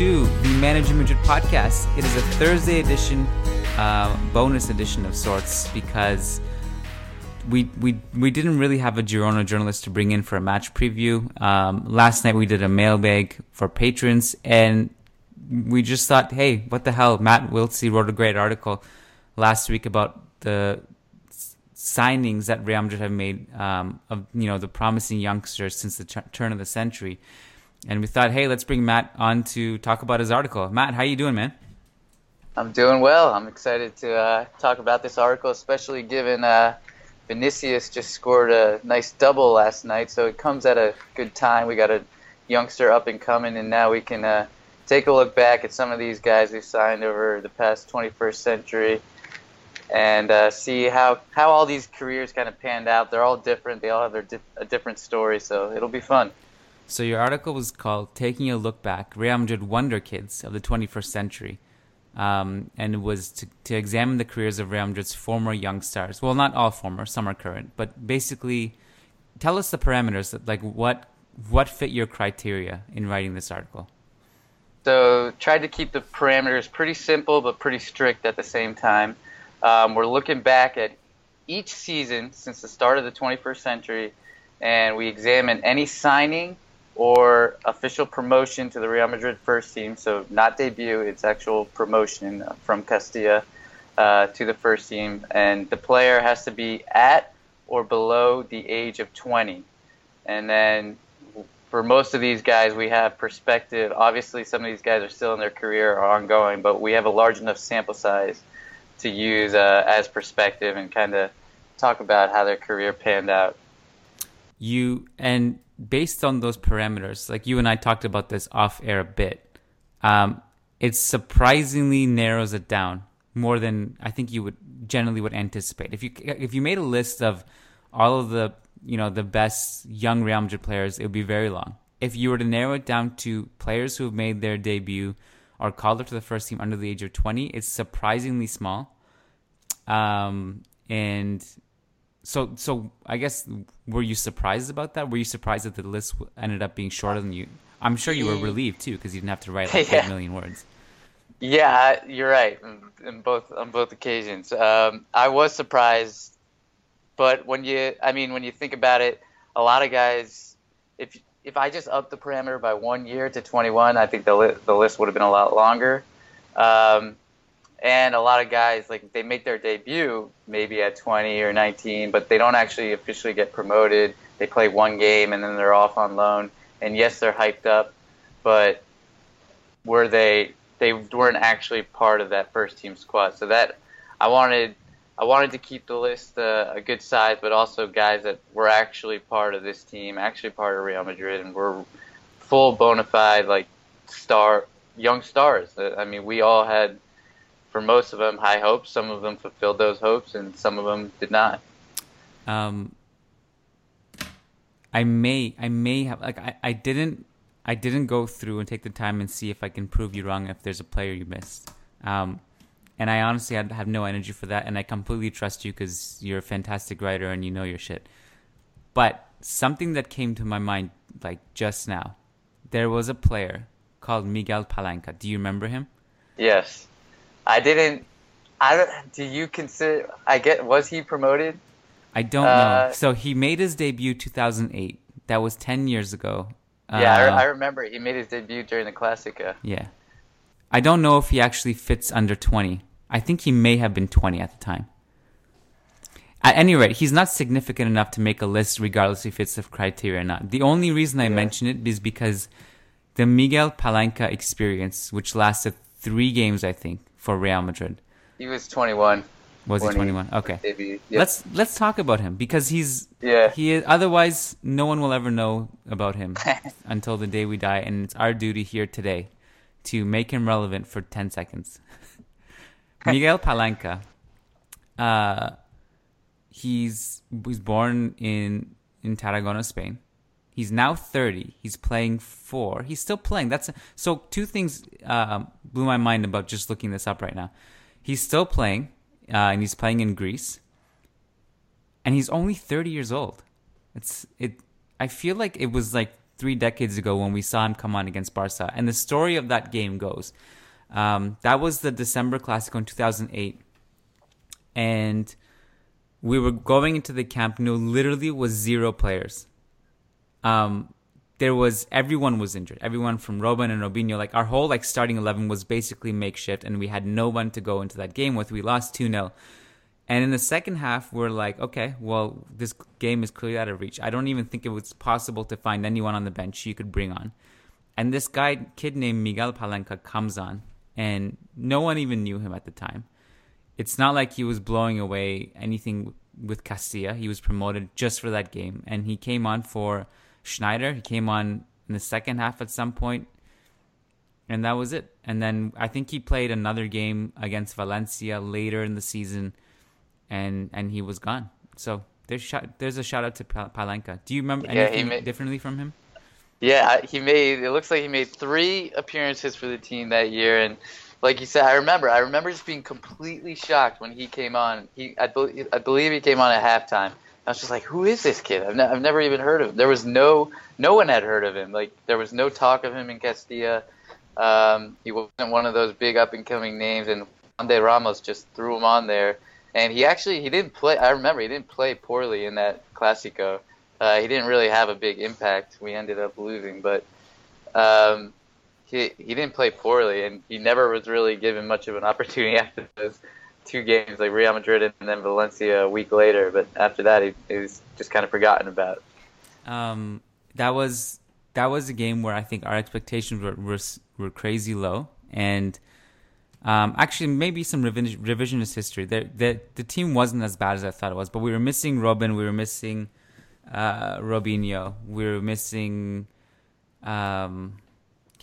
To the Managing Madrid podcast. It is a Thursday edition, uh, bonus edition of sorts, because we we we didn't really have a Girona journalist to bring in for a match preview. Um, last night we did a mailbag for patrons, and we just thought, hey, what the hell? Matt Wiltse wrote a great article last week about the signings that Real Madrid have made um, of you know the promising youngsters since the t- turn of the century and we thought, hey, let's bring Matt on to talk about his article. Matt, how you doing, man? I'm doing well. I'm excited to uh, talk about this article, especially given uh, Vinicius just scored a nice double last night, so it comes at a good time. We got a youngster up and coming, and now we can uh, take a look back at some of these guys we signed over the past 21st century and uh, see how, how all these careers kind of panned out. They're all different. They all have their di- a different story, so it'll be fun. So your article was called "Taking a Look Back: Real Madrid Wonder Kids of the 21st Century," um, and it was to, to examine the careers of Real Madrid's former young stars. Well, not all former; some are current. But basically, tell us the parameters. Like what what fit your criteria in writing this article? So tried to keep the parameters pretty simple but pretty strict at the same time. Um, we're looking back at each season since the start of the 21st century, and we examine any signing or official promotion to the Real Madrid first team. So not debut, it's actual promotion from Castilla uh, to the first team, and the player has to be at or below the age of 20. And then for most of these guys, we have perspective. Obviously, some of these guys are still in their career or ongoing, but we have a large enough sample size to use uh, as perspective and kind of talk about how their career panned out. You and based on those parameters, like you and I talked about this off air a bit, um, it surprisingly narrows it down more than I think you would generally would anticipate. If you if you made a list of all of the you know the best young Real Madrid players, it would be very long. If you were to narrow it down to players who have made their debut or called up to the first team under the age of 20, it's surprisingly small. Um, and so so I guess were you surprised about that? Were you surprised that the list ended up being shorter than you? I'm sure you were relieved too because you didn't have to write like yeah. eight million words. Yeah, you're right. In both on both occasions, um, I was surprised. But when you, I mean, when you think about it, a lot of guys, if if I just upped the parameter by one year to 21, I think the li- the list would have been a lot longer. Um, and a lot of guys like they make their debut maybe at 20 or 19 but they don't actually officially get promoted. They play one game and then they're off on loan. And yes they're hyped up but were they they weren't actually part of that first team squad. So that i wanted i wanted to keep the list uh, a good size but also guys that were actually part of this team actually part of real madrid and were full bona fide like star young stars. I mean we all had for most of them high hopes. Some of them fulfilled those hopes, and some of them did not. Um, I may, I may have like I, I didn't, I didn't go through and take the time and see if I can prove you wrong if there's a player you missed. Um, and I honestly had, have no energy for that, and I completely trust you because you're a fantastic writer and you know your shit. But something that came to my mind like just now, there was a player called Miguel Palanca. Do you remember him? Yes. I didn't. I don't. Do you consider? I get. Was he promoted? I don't uh, know. So he made his debut 2008. That was 10 years ago. Yeah, I, Uh, I remember he made his debut during the Clasico. Yeah. I don't know if he actually fits under 20. I think he may have been 20 at the time. At any rate, he's not significant enough to make a list regardless if he fits the criteria or not. The only reason I mention it is because the Miguel Palanca experience, which lasted three games, I think, for Real Madrid. He was 21. Was he 21? Okay. Yep. Let's let's talk about him because he's Yeah. he is, otherwise no one will ever know about him until the day we die and it's our duty here today to make him relevant for 10 seconds. Miguel Palanca uh he's was born in in Tarragona, Spain. He's now 30. He's playing for. He's still playing. That's so two things um, blew my mind about just looking this up right now. He's still playing, uh, and he's playing in Greece, and he's only 30 years old. It's it. I feel like it was like three decades ago when we saw him come on against Barca, and the story of that game goes, um, that was the December Clasico in 2008, and we were going into the Camp Nou. Literally, was zero players. Um, there was everyone was injured. Everyone from Robben and Robinho, like our whole like starting eleven was basically makeshift, and we had no one to go into that game with. We lost two 0 and in the second half, we're like, okay, well, this game is clearly out of reach. I don't even think it was possible to find anyone on the bench you could bring on. And this guy, kid named Miguel Palanca, comes on, and no one even knew him at the time. It's not like he was blowing away anything with Castilla. He was promoted just for that game, and he came on for Sneijder. He came on in the second half at some point, and that was it. And then I think he played another game against Valencia later in the season, and and he was gone. So there's there's a shout out to Pal- Palanca. Do you remember Yeah, he anything made- differently from him? Yeah, he made. It looks like he made three appearances for the team that year, and like you said, I remember. I remember just being completely shocked when he came on. He, I, bel I believe he came on at halftime. I was just like, "Who is this kid? I've, ne- I've never even heard of him." There was no, no one had heard of him. Like there was no talk of him in Castilla. Um, he wasn't one of those big up and coming names, and Juande Ramos just threw him on there. And he actually he didn't play. I remember he didn't play poorly in that Clasico. Uh, he didn't really have a big impact. We ended up losing, but um, he he didn't play poorly, and he never was really given much of an opportunity after those two games, like Real Madrid and then Valencia a week later. But after that, he, he was just kind of forgotten about. um, that was that was a game where I think our expectations were were, were crazy low, and um, actually maybe some revision, revisionist history. The, the the team wasn't as bad as I thought it was, but we were missing Robben, we were missing uh, Robinho, we were missing. Um,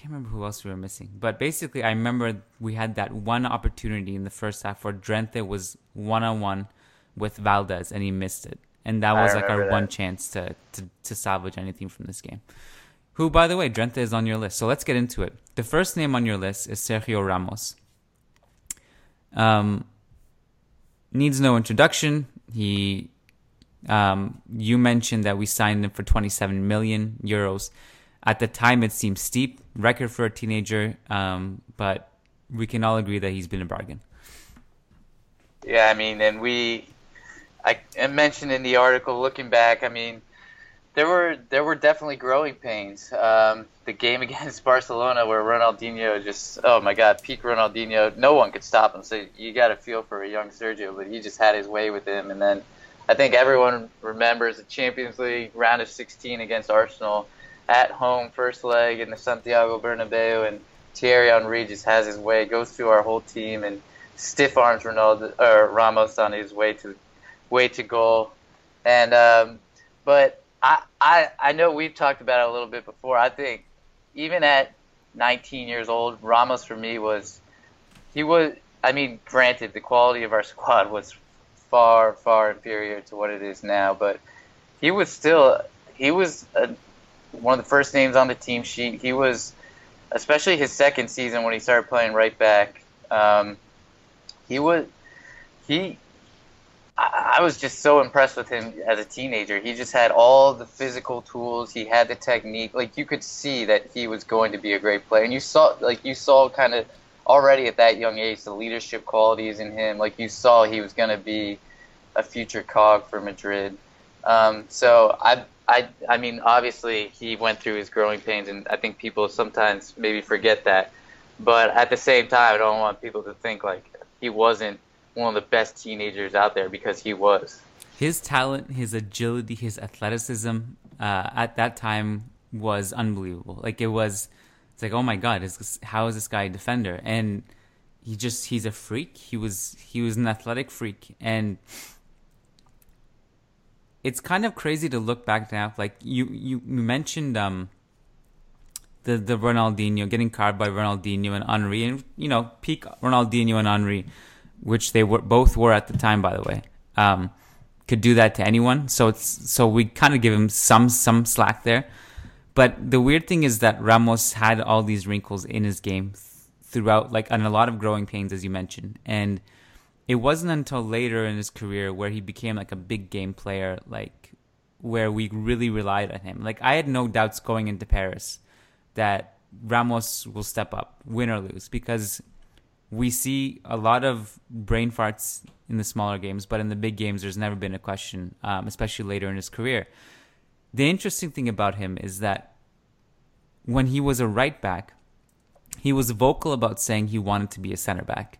can't remember who else we were missing, but basically, I remember we had that one opportunity in the first half where Drenthe was one on one with Valdés, and he missed it, and that was like our remember one chance to, to to salvage anything from this game. Who, by the way, Drenthe is on your list, so let's get into it. The first name on your list is Sergio Ramos. Um, needs no introduction. He, um, you mentioned that we signed him for 27 million euros. At the time, it seemed steep, record for a teenager, um, but we can all agree that he's been a bargain. Yeah, I mean, and we, I, mentioned in the article, looking back, I mean, there were there were definitely growing pains. Um, the game against Barcelona, where Ronaldinho just, oh my God, peak Ronaldinho, no one could stop him. So you got to feel for a young Sergio, but he just had his way with him. And then I think everyone remembers the Champions League round of 16 against Arsenal at home, first leg in the Santiago Bernabeu, and Thierry Henry just has his way, goes through our whole team, and stiff arms Ronaldo or Ramos on his way to way to goal. And um, but I, I I know we've talked about it a little bit before. I think even at 19 years old, Ramos for me was he was. I mean, granted, the quality of our squad was far far inferior to what it is now, but he was still he was a, one of the first names on the team sheet. He was especially his second season when he started playing right back. Um, he was he I I was just so impressed with him as a teenager. He just had all the physical tools. He had the technique. Like you could see that he was going to be a great player. And you saw like you saw kind of already at that young age the leadership qualities in him. Like you saw he was going to be a future cog for Madrid. Um, so I I I mean, obviously he went through his growing pains, and I think people sometimes maybe forget that. But at the same time, I don't want people to think like he wasn't one of the best teenagers out there because he was. His talent, his agility, his athleticism uh, at that time was unbelievable. Like it was, it's like oh my god, is how is this guy a defender? And he just he's a freak. He was he was an athletic freak, and it's kind of crazy to look back now. Like you you, mentioned um the the Ronaldinho getting carved by Ronaldinho and Henry, and you know peak Ronaldinho and Henry, which they were both were at the time, by the way. Um, could do that to anyone. So it's so we kind of give him some some slack there. But the weird thing is that Ramos had all these wrinkles in his game throughout, like, and a lot of growing pains, as you mentioned. And it wasn't until later in his career where he became like a big game player, like where we really relied on him. Like I had no doubts going into Paris that Ramos will step up, win or lose, because we see a lot of brain farts in the smaller games, but in the big games, there's never been a question, um, especially later in his career. The interesting thing about him is that when he was a right back, he was vocal about saying he wanted to be a center back.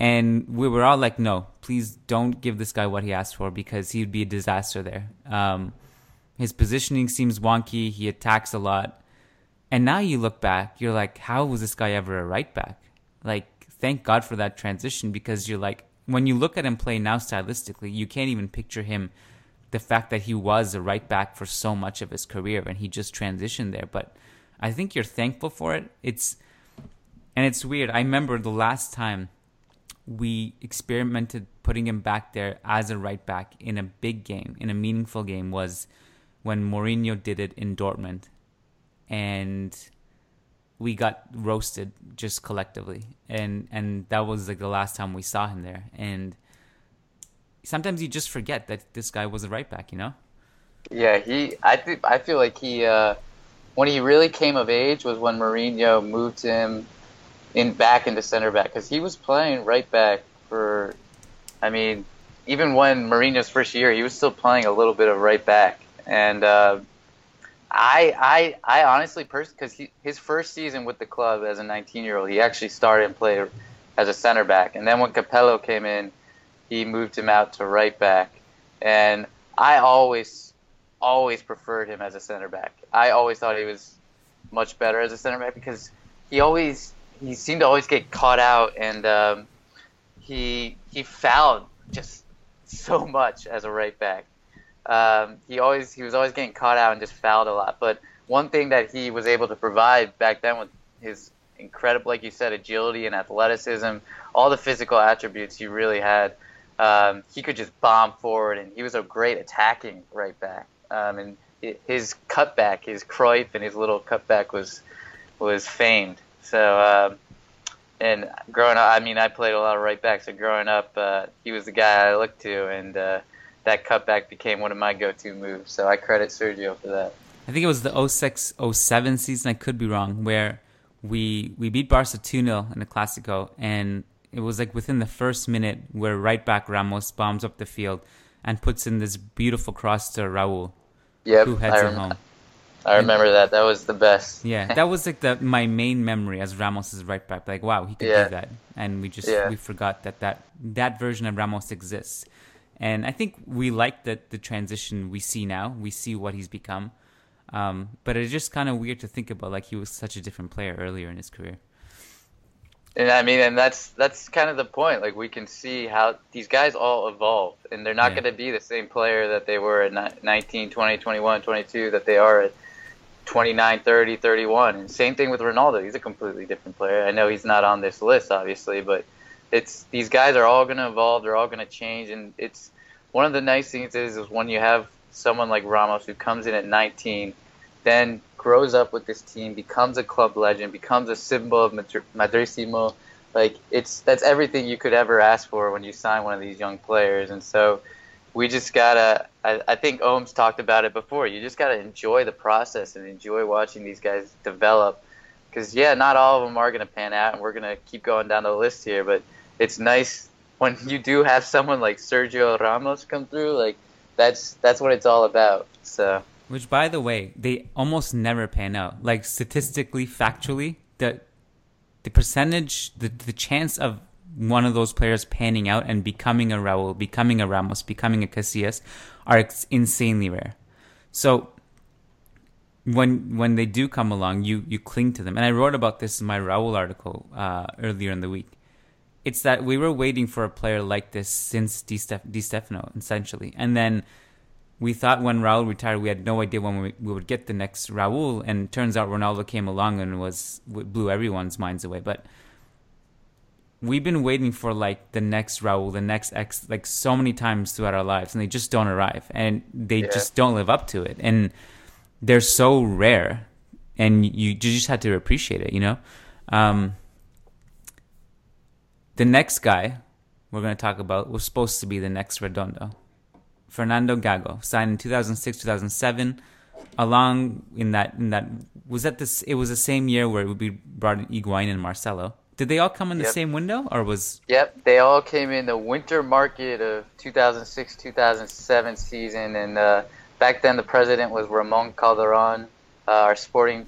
And we were all like, no, please don't give this guy what he asked for because he'd be a disaster there. Um, his positioning seems wonky. He attacks a lot. And now you look back, you're like, how was this guy ever a right back? Like, thank God for that transition because you're like, when you look at him play now stylistically, you can't even picture him the fact that he was a right back for so much of his career and he just transitioned there. But I think you're thankful for it. It's and it's weird. I remember the last time we experimented putting him back there as a right back in a big game, in a meaningful game, was when Mourinho did it in Dortmund. And we got roasted just collectively. And and that was like the last time we saw him there. And sometimes you just forget that this guy was a right back, you know? Yeah, he I think I feel like he uh when he really came of age was when Mourinho moved him in back into center back because he was playing right back for. I mean, even when Mourinho's first year, he was still playing a little bit of right back, and uh, I I I honestly because his first season with the club as a 19 year old, he actually started and played as a center back, and then when Capello came in, he moved him out to right back, and I always always preferred him as a center back. I always thought he was much better as a center back because he always he seemed to always get caught out, and um, he he fouled just so much as a right back. Um, he always he was always getting caught out and just fouled a lot. But one thing that he was able to provide back then with his incredible, like you said, agility and athleticism, all the physical attributes he really had. Um, he could just bomb forward, and he was a great attacking right back. Um, and his cutback, his Cruyff, and his little cutback was was famed. So, um, and growing up, I mean, I played a lot of right backs. So growing up, uh, he was the guy I looked to, and uh, that cutback became one of my go-to moves. So I credit Sergio for that. I think it was the 06 07 season. I could be wrong. Where we we beat Barca 2 0 in the Clasico, and it was like within the first minute where right back Ramos bombs up the field and puts in this beautiful cross to Raul, yep, who heads it home. I remember that. That was the best. yeah, that was like the my main memory as Ramos's right back. Like, wow, he could yeah. do that, and we just yeah. we forgot that that that version of Ramos exists. And I think we like that the transition we see now. We see what he's become, um, but it's just kind of weird to think about. Like he was such a different player earlier in his career. And I mean, and that's that's kind of the point. Like we can see how these guys all evolve, and they're not yeah. going to be the same player that they were at 19, 20, 21, 22 that they are at 29, 30, 31. And same thing with Ronaldo. He's a completely different player. I know he's not on this list, obviously, but it's these guys are all going to evolve. They're all going to change, and it's one of the nice things is, is when you have someone like Ramos who comes in at 19, then grows up with this team, becomes a club legend, becomes a symbol of Madridismo. Like it's that's everything you could ever ask for when you sign one of these young players, and so we just gotta. I, I think Ohms talked about it before. You just gotta enjoy the process and enjoy watching these guys develop. Because yeah, not all of them are gonna pan out, and we're gonna keep going down the list here. But it's nice when you do have someone like Sergio Ramos come through. Like that's that's what it's all about. So. Which, by the way, they almost never pan out. Like statistically, factually, the the percentage, the the chance of one of those players panning out and becoming a Raul, becoming a Ramos, becoming a Casillas are insanely rare. So when when they do come along, you you cling to them. And I wrote about this in my Raul article uh, earlier in the week. It's that we were waiting for a player like this since Di, Stef- Di Stefano, essentially, and then we thought when Raul retired, we had no idea when we, we would get the next Raul, and turns out Ronaldo came along and was blew everyone's minds away. But we've been waiting for like the next Raul, the next X, like so many times throughout our lives, and they just don't arrive, and they yeah. just don't live up to it, and they're so rare, and you, you just have to appreciate it, you know. Um, the next guy we're going to talk about was supposed to be the next Redondo. Fernando Gago, signed in 2006, 2007. Along in that, in that was that this? It was the same year where we brought in Higuain and Marcelo. Did they all come in the same window, or was? Yep, they all came in the winter market of 2006, 2007 season, and uh, back then the president was Ramon Calderon. Uh, our sporting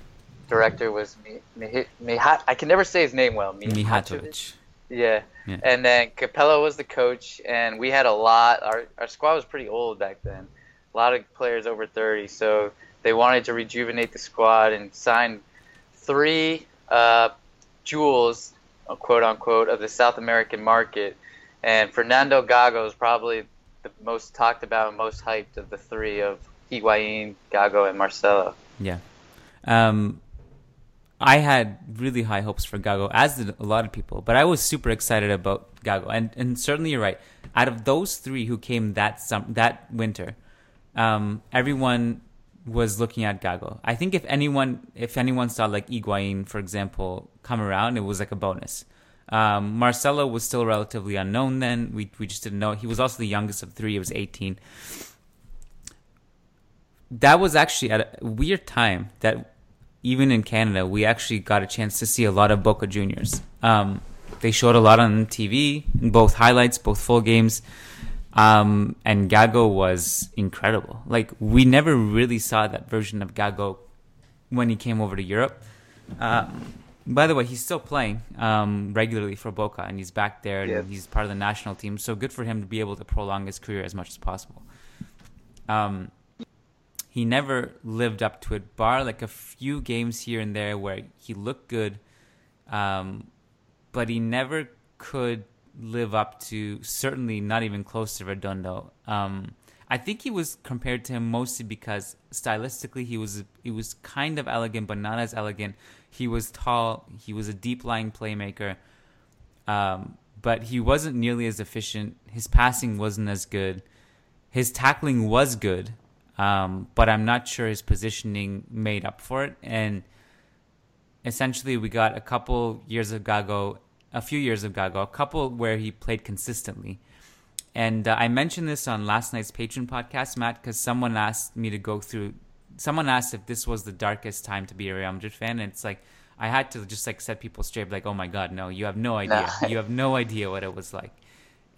director was Mihat. I can never say his name well. Mihatovic. Yeah. yeah. And then Capello was the coach, and we had a lot. Our our squad was pretty old back then. A lot of players over 30, so they wanted to rejuvenate the squad and sign three uh, jewels, quote unquote, of the South American market. And Fernando Gago is probably the most talked about and most hyped of the three of Higuain, Gago, and Marcelo. Yeah. Um, I had really high hopes for Gago, as did a lot of people, but I was super excited about Gago. And and certainly you're right. Out of those three who came that sum, that winter, um, everyone was looking at Gago. I think if anyone if anyone saw like Higuain, for example, come around, it was like a bonus. Um, Marcelo was still relatively unknown then. We we just didn't know. He was also the youngest of three. He was 18. That was actually at a weird time that even in Canada, we actually got a chance to see a lot of Boca Juniors. Um, they showed a lot on TV, in both highlights, both full games. Um, and Gago was incredible. Like we never really saw that version of Gago when he came over to Europe. Um, by the way, he's still playing um, regularly for Boca, and he's back there, and he's part of the national team. So good for him to be able to prolong his career as much as possible. Um, he never lived up to it, bar like a few games here and there where he looked good, um, but he never could live up to, certainly not even close to Redondo. Um, I think he was compared to him mostly because stylistically he was he was kind of elegant, but not as elegant. He was tall. He was a deep lying playmaker, um, but he wasn't nearly as efficient. His passing wasn't as good. His tackling was good, um, but I'm not sure his positioning made up for it. And essentially, we got a couple years of Gago, a few years of Gago, a couple where he played consistently. And uh, I mentioned this on last night's Patreon podcast, Matt, because someone asked me to go through. Someone asked if this was the darkest time to be a Real Madrid fan, and it's like I had to just like set people straight, like, "Oh my God, no, you have no idea. Nah. you have no idea what it was like."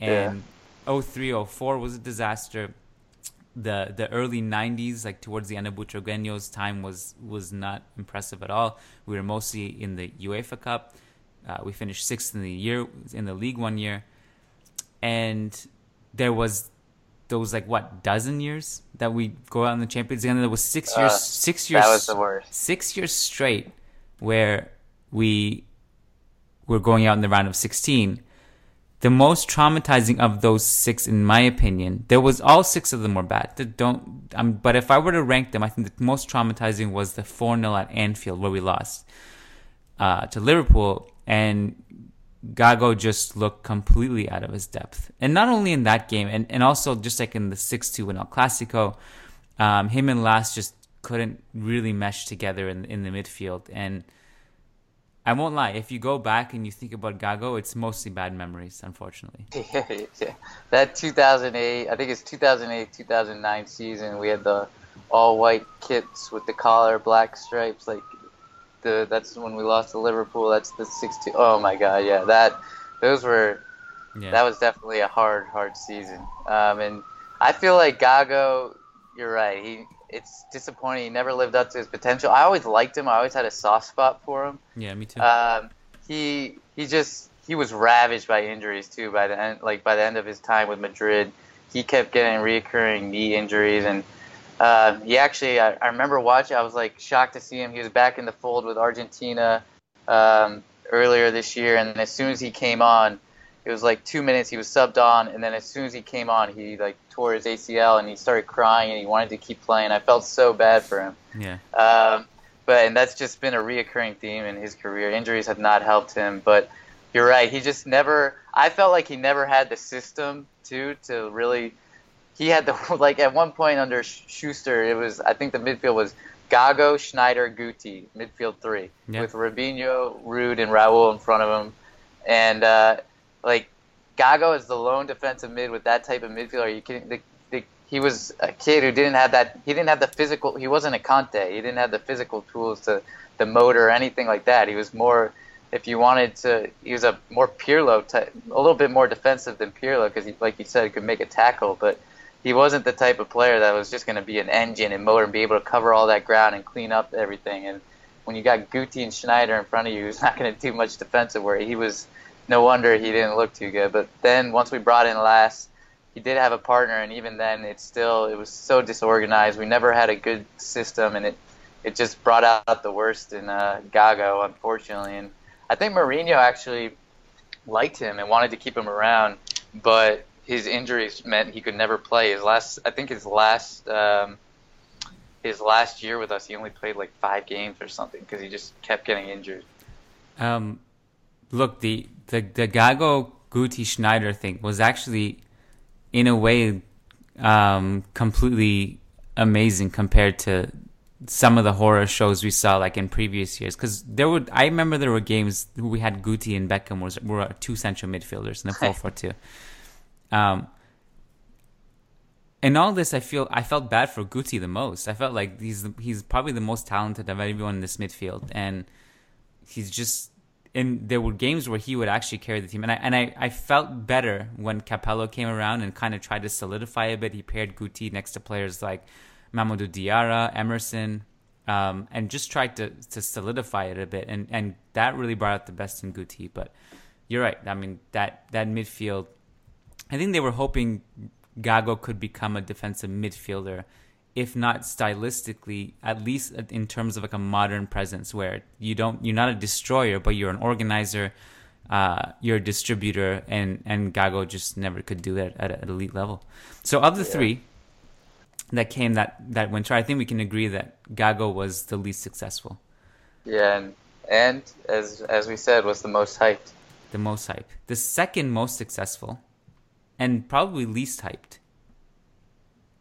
And yeah. 03, 04 was a disaster the the early 90s like towards the end of Butragueño's time was was not impressive at all we were mostly in the UEFA Cup uh, we finished sixth in the year in the league one year. And there was those like what dozen years that we go out in the Champions League? And there was six uh, years six years that was the worst. six years straight where we were going out in the round of 16 the most traumatizing of those six, in my opinion, there was all six of them were bad. Don't, um, but if I were to rank them, I think the most traumatizing was the four 0 at Anfield where we lost uh, to Liverpool, and Gago just looked completely out of his depth. And not only in that game, and, and also just like in the six two in El Clasico, um, him and Lass just couldn't really mesh together in in the midfield and I won't lie. If you go back and you think about Gago, it's mostly bad memories, unfortunately. Yeah, yeah. That 2008, I think it's 2008, 2009 season. We had the all white kits with the collar, black stripes. Like the that's when we lost to Liverpool. That's the 6 Oh my God, yeah. That those were yeah. that was definitely a hard, hard season. Um, and I feel like Gago. You're right. He it's disappointing. He never lived up to his potential. I always liked him. I always had a soft spot for him. Yeah, me too. Um, he he just he was ravaged by injuries too. By the end, like by the end of his time with Madrid, he kept getting reoccurring knee injuries, and uh, he actually I, I remember watching. I was like shocked to see him. He was back in the fold with Argentina um, earlier this year, and as soon as he came on, it was like two minutes. He was subbed on, and then as soon as he came on, he like tore his ACL and he started crying and he wanted to keep playing. I felt so bad for him. Yeah. Um, but and that's just been a reoccurring theme in his career. Injuries have not helped him, but you're right. He just never. I felt like he never had the system too to really. He had the like at one point under Schuster, it was I think the midfield was Gago, Sneijder, Guti, midfield three, Yeah. with Robinho, Ruud, and Raul in front of him, and uh, like Gago is the lone defensive mid with that type of midfielder. You can the, the, he was a kid who didn't have that. He didn't have the physical. He wasn't a Kanté. He didn't have the physical tools to the motor or anything like that. He was more. If you wanted to, he was a more Pirlo type, a little bit more defensive than Pirlo because, like you said, he could make a tackle. But he wasn't the type of player that was just going to be an engine and motor and be able to cover all that ground and clean up everything. And when you got Guti and Sneijder in front of you, he's not going to do much defensive work. He was no wonder he didn't look too good. But then once we brought in Lass, he did have a partner, and even then, it still it was so disorganized. We never had a good system, and it it just brought out the worst in uh, Gago, unfortunately. And I think Mourinho actually liked him and wanted to keep him around, but his injuries meant he could never play. His last, I think, his last. Um, his last year with us, he only played like five games or something because he just kept getting injured. Um, look, the the the Gago Guti Sneijder thing was actually, in a way, um, completely amazing compared to some of the horror shows we saw like in previous years. Because there would, I remember there were games we had Guti and Beckham was were two central midfielders in the four four two. Um, in all this, I feel I felt bad for Guti the most. I felt like he's he's probably the most talented of everyone in this midfield, and he's just. And there were games where he would actually carry the team, and I and I, I felt better when Capello came around and kind of tried to solidify a bit. He paired Guti next to players like Mamadou Diarra, Emerson, um, and just tried to to solidify it a bit, and and that really brought out the best in Guti. But you're right. I mean that that midfield. I think they were hoping Gago could become a defensive midfielder, if not stylistically, at least in terms of like a modern presence where you don't you're not a destroyer, but you're an organizer, uh, you're a distributor, and and Gago just never could do that at an elite level. So of the three that came that that winter, I think we can agree that Gago was the least successful, Yeah, and and as as we said, was the most hyped. the most hype. The second most successful, and probably least hyped.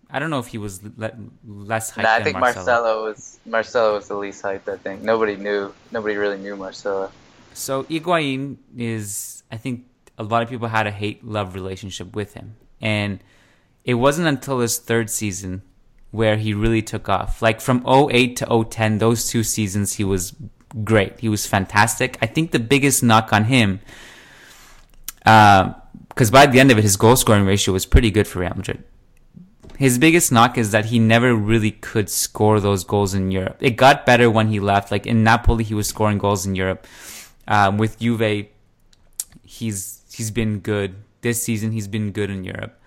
I don't know if he was le- less hyped Nah, I than think Marcelo. Marcelo was Marcelo was the least hyped. I think nobody knew. Nobody really knew Marcelo. So Higuain is, I think, a lot of people had a hate love relationship with him, and it wasn't until his third season where he really took off. Like from 08 to 010, those two seasons, he was great. He was fantastic. I think the biggest knock on him, uh, because by the end of it, his goal scoring ratio was pretty good for Real Madrid. His biggest knock is that he never really could score those goals in Europe. It got better when he left. Like in Napoli, he was scoring goals in Europe. Um, with Juve, he's he's been good this season. He's been good in Europe.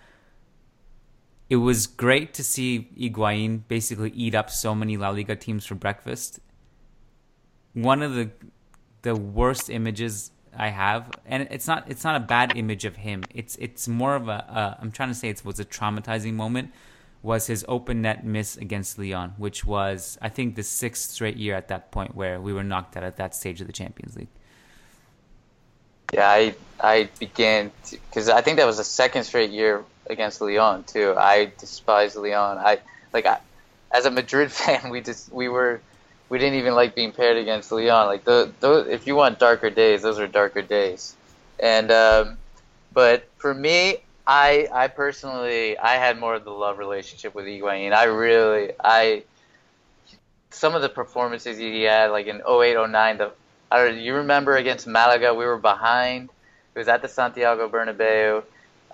It was great to see Higuain basically eat up so many La Liga teams for breakfast. One of the the worst images I have, and it's not it's not a bad image of him. It's it's more of a I'm trying to say it was a traumatizing moment. Was his open net miss against Lyon, which was I think the sixth straight year at that point where we were knocked out at that stage of the Champions League. Yeah, I I began because I think that was the second straight year against Lyon too. I despise Lyon. I like I, as a Madrid fan, we just we were we didn't even like being paired against Lyon. Like the those, if you want darker days, those are darker days. And um, but for me, I I personally I had more of the love relationship with Higuain. I really I some of the performances he had like in 08 09 the I don't you remember against Malaga we were behind. It was at the Santiago Bernabeu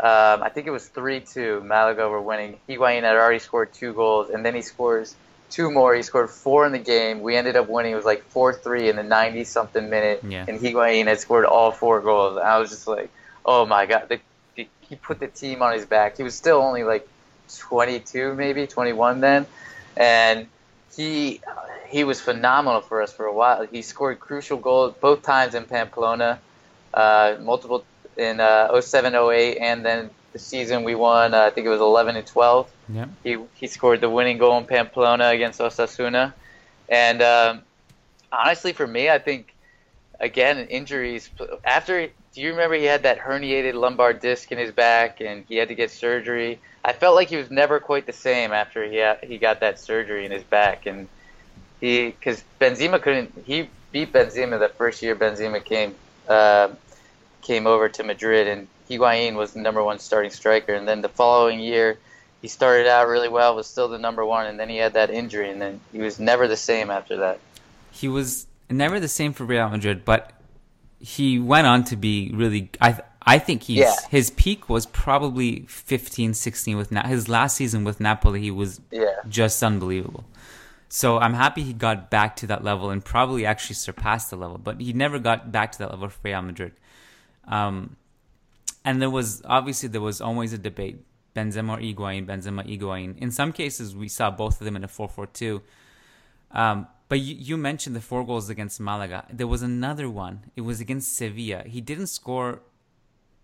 Um, I think it was three two. Malaga were winning. Higuain had already scored two goals, and then he scores two more. He scored four in the game. We ended up winning. It was like four three in the ninety something minute, Yeah. and Higuain had scored all four goals. And I was just like, oh my god, the, the, he put the team on his back. He was still only like twenty two, maybe twenty one then, and he he was phenomenal for us for a while. He scored crucial goals both times in Pamplona, uh, multiple in uh, 07, 08, and then the season we won. Uh, I think it was 11 and 12. Yeah. He he scored the winning goal in Pamplona against Osasuna, and um, honestly, for me, I think again injuries after. Do you remember he had that herniated lumbar disc in his back and he had to get surgery? I felt like he was never quite the same after he had, he got that surgery in his back and he because Benzema couldn't he beat Benzema the first year Benzema came uh, came over to Madrid and Higuain was the number one starting striker and then the following year he started out really well was still the number one and then he had that injury and then he was never the same after that. He was never the same for Real Madrid, but he went on to be really. I I think he's Yeah. his peak was probably 15, 16 with Na- his last season with Napoli. He was Yeah. just unbelievable. So I'm happy he got back to that level and probably actually surpassed the level, but he never got back to that level for Real Madrid. Um, and there was obviously there was always a debate: Benzema or Higuain, Benzema, Higuain. In some cases, we saw both of them in a 4-4-2. Um, but you, you mentioned the four goals against Malaga. There was another one. It was against Sevilla. He didn't score.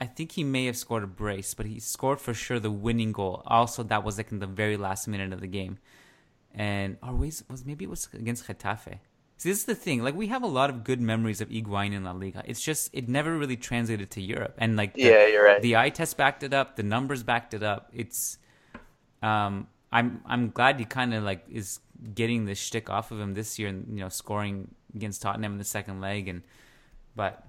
I think he may have scored a brace, but he scored for sure the winning goal. Also, that was like in the very last minute of the game. And or was was maybe it was against Getafe. See, this is the thing. Like we have a lot of good memories of Higuain in La Liga. It's just it never really translated to Europe. And like the, Yeah, you're right. the eye test backed it up. The numbers backed it up. It's um, I'm I'm glad he kind of like is getting the shtick off of him this year, and you know, scoring against Tottenham in the second leg, and but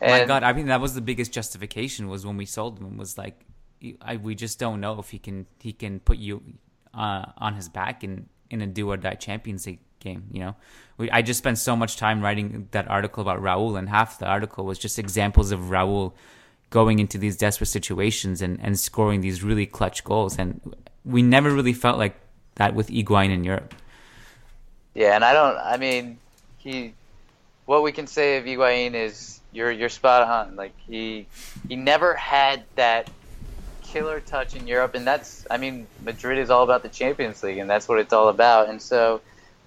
my God, I mean that was the biggest justification was when we sold him was like, I we just don't know if he can he can put you uh, on his back in in a do or die Champions League game. You know, we I just spent so much time writing that article about Raúl, and half the article was just examples of Raúl going into these desperate situations and, and scoring these really clutch goals. And we never really felt like that with Higuain in Europe. Yeah, and I don't. I mean, he. What we can say of Higuain is you're you're spot on. Like he he never had that killer touch in Europe, and that's. I mean, Madrid is all about the Champions League, and that's what it's all about. And so,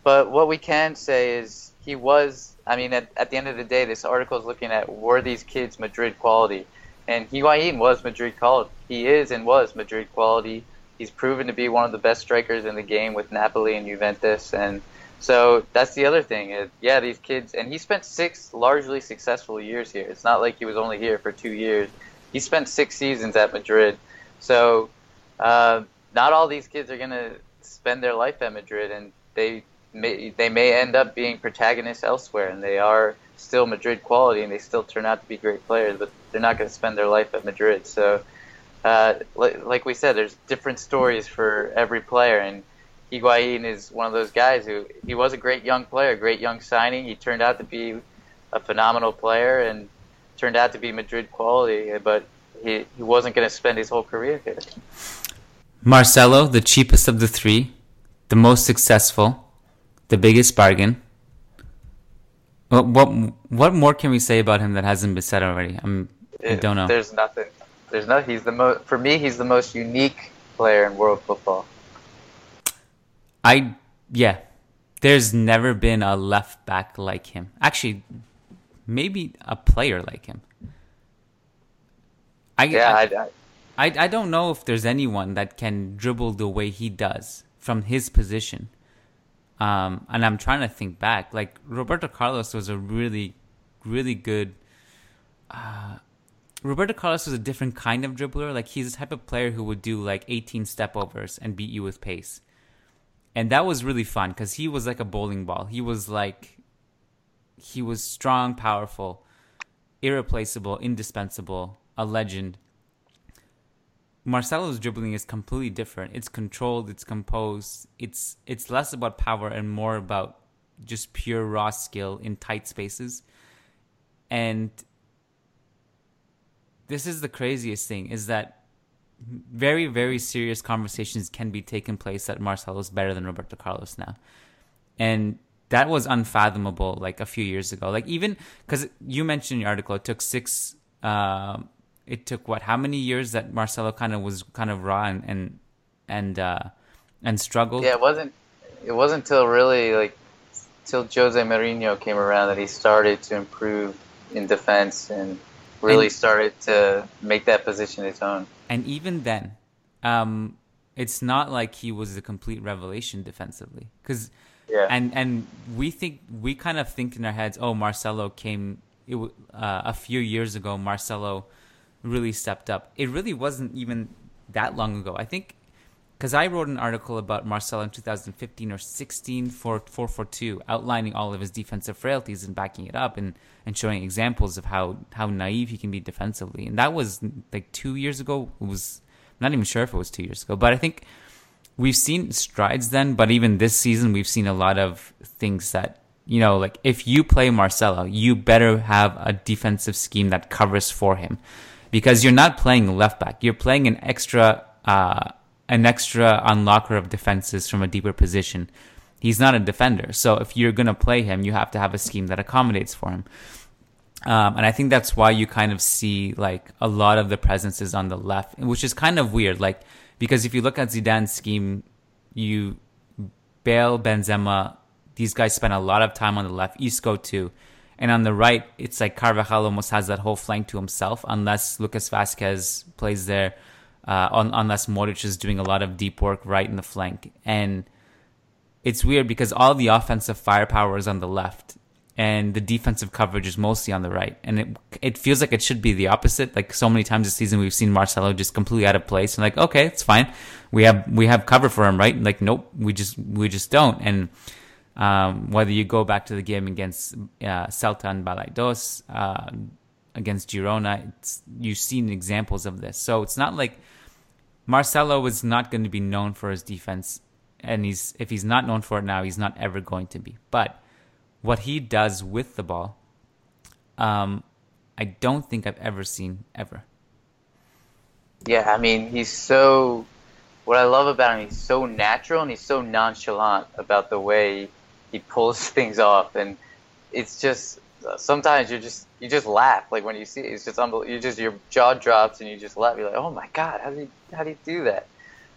but what we can say is he was. I mean, at, at the end of the day, this article is looking at were these kids Madrid quality, and Higuain was Madrid quality. He is and was Madrid quality. He's proven to be one of the best strikers in the game with Napoli and Juventus, and so that's the other thing. Is, yeah, these kids, and he spent six largely successful years here. It's not like he was only here for two years. He spent six seasons at Madrid. So uh, not all these kids are gonna spend their life at Madrid, and they may they may end up being protagonists elsewhere, and they are still Madrid quality, and they still turn out to be great players, but they're not going to spend their life at Madrid. So, uh, like, like we said, there's different stories for every player, and Higuain is one of those guys who he was a great young player, great young signing. He turned out to be a phenomenal player, and turned out to be Madrid quality, but he, he wasn't going to spend his whole career here. Marcelo, the cheapest of the three, the most successful, the biggest bargain. What what what more can we say about him that hasn't been said already? I'm, I don't know. There's nothing. There's no. He's the most. For me, he's the most unique player in world football. I yeah. There's never been a left back like him. Actually, maybe a player like him. I, Yeah, I, I, I, I, I don't know if there's anyone that can dribble the way he does from his position. Um, and I'm trying to think back. Like Roberto Carlos was a really, really good. Uh, Roberto Carlos was a different kind of dribbler. Like he's the type of player who would do like 18 step overs and beat you with pace, and that was really fun because he was like a bowling ball. He was like, he was strong, powerful, irreplaceable, indispensable, a legend. Marcelo's dribbling is completely different. It's controlled, it's composed. It's it's less about power and more about just pure raw skill in tight spaces. And this is the craziest thing is that very very serious conversations can be taken place that Marcelo is better than Roberto Carlos now, and that was unfathomable like a few years ago. Like even because you mentioned in your article, it took six. Uh, it took what? How many years that Marcelo kind of was kind of raw and and and, uh, and struggled? Yeah, it wasn't. It wasn't until really like till Jose Mourinho came around that he started to improve in defense and really and, started to make that position his own. And even then, um, it's not like he was a complete revelation defensively because. Yeah. And and we think we kind of think in our heads, oh, Marcelo came it, uh, a few years ago. Marcelo really stepped up. It really wasn't even that long ago. I think because I wrote an article about Marcelo in 2015 or 16 for 442, outlining all of his defensive frailties and backing it up and, and showing examples of how, how naive he can be defensively. And that was like two years ago. It was I'm not even sure if it was two years ago, but I think we've seen strides then. But even this season, we've seen a lot of things that you know, like if you play Marcelo, you better have a defensive scheme that covers for him, because you're not playing left back. You're playing an extra. Uh, an extra unlocker of defenses from a deeper position. He's not a defender. So if you're going to play him, you have to have a scheme that accommodates for him. Um, and I think that's why you kind of see like a lot of the presences on the left, which is kind of weird. Like, because if you look at Zidane's scheme, you, Bale, Benzema, these guys spend a lot of time on the left, Isco too. And on the right, it's like Carvajal almost has that whole flank to himself, unless Lucas Vázquez plays there uh, on, unless Modric is doing a lot of deep work right in the flank. And it's weird because all the offensive firepower is on the left and the defensive coverage is mostly on the right. And it it feels like it should be the opposite. Like so many times this season we've seen Marcelo just completely out of place and like, okay, it's fine. We have we have cover for him, right? Like, nope, we just we just don't. And um, whether you go back to the game against uh, Celta and Balaidos, uh, against Girona, you've seen examples of this. So it's not like Marcelo is not going to be known for his defense, and he's if he's not known for it now, he's not ever going to be. But what he does with the ball, um, I don't think I've ever seen ever. Yeah, I mean, he's so. What I love about him, he's so natural and he's so nonchalant about the way he pulls things off, and it's just sometimes you just you just laugh like when you see it, it's just unbelievable. You just your jaw drops and you just laugh. You're like, oh my god, how do you how do you do that?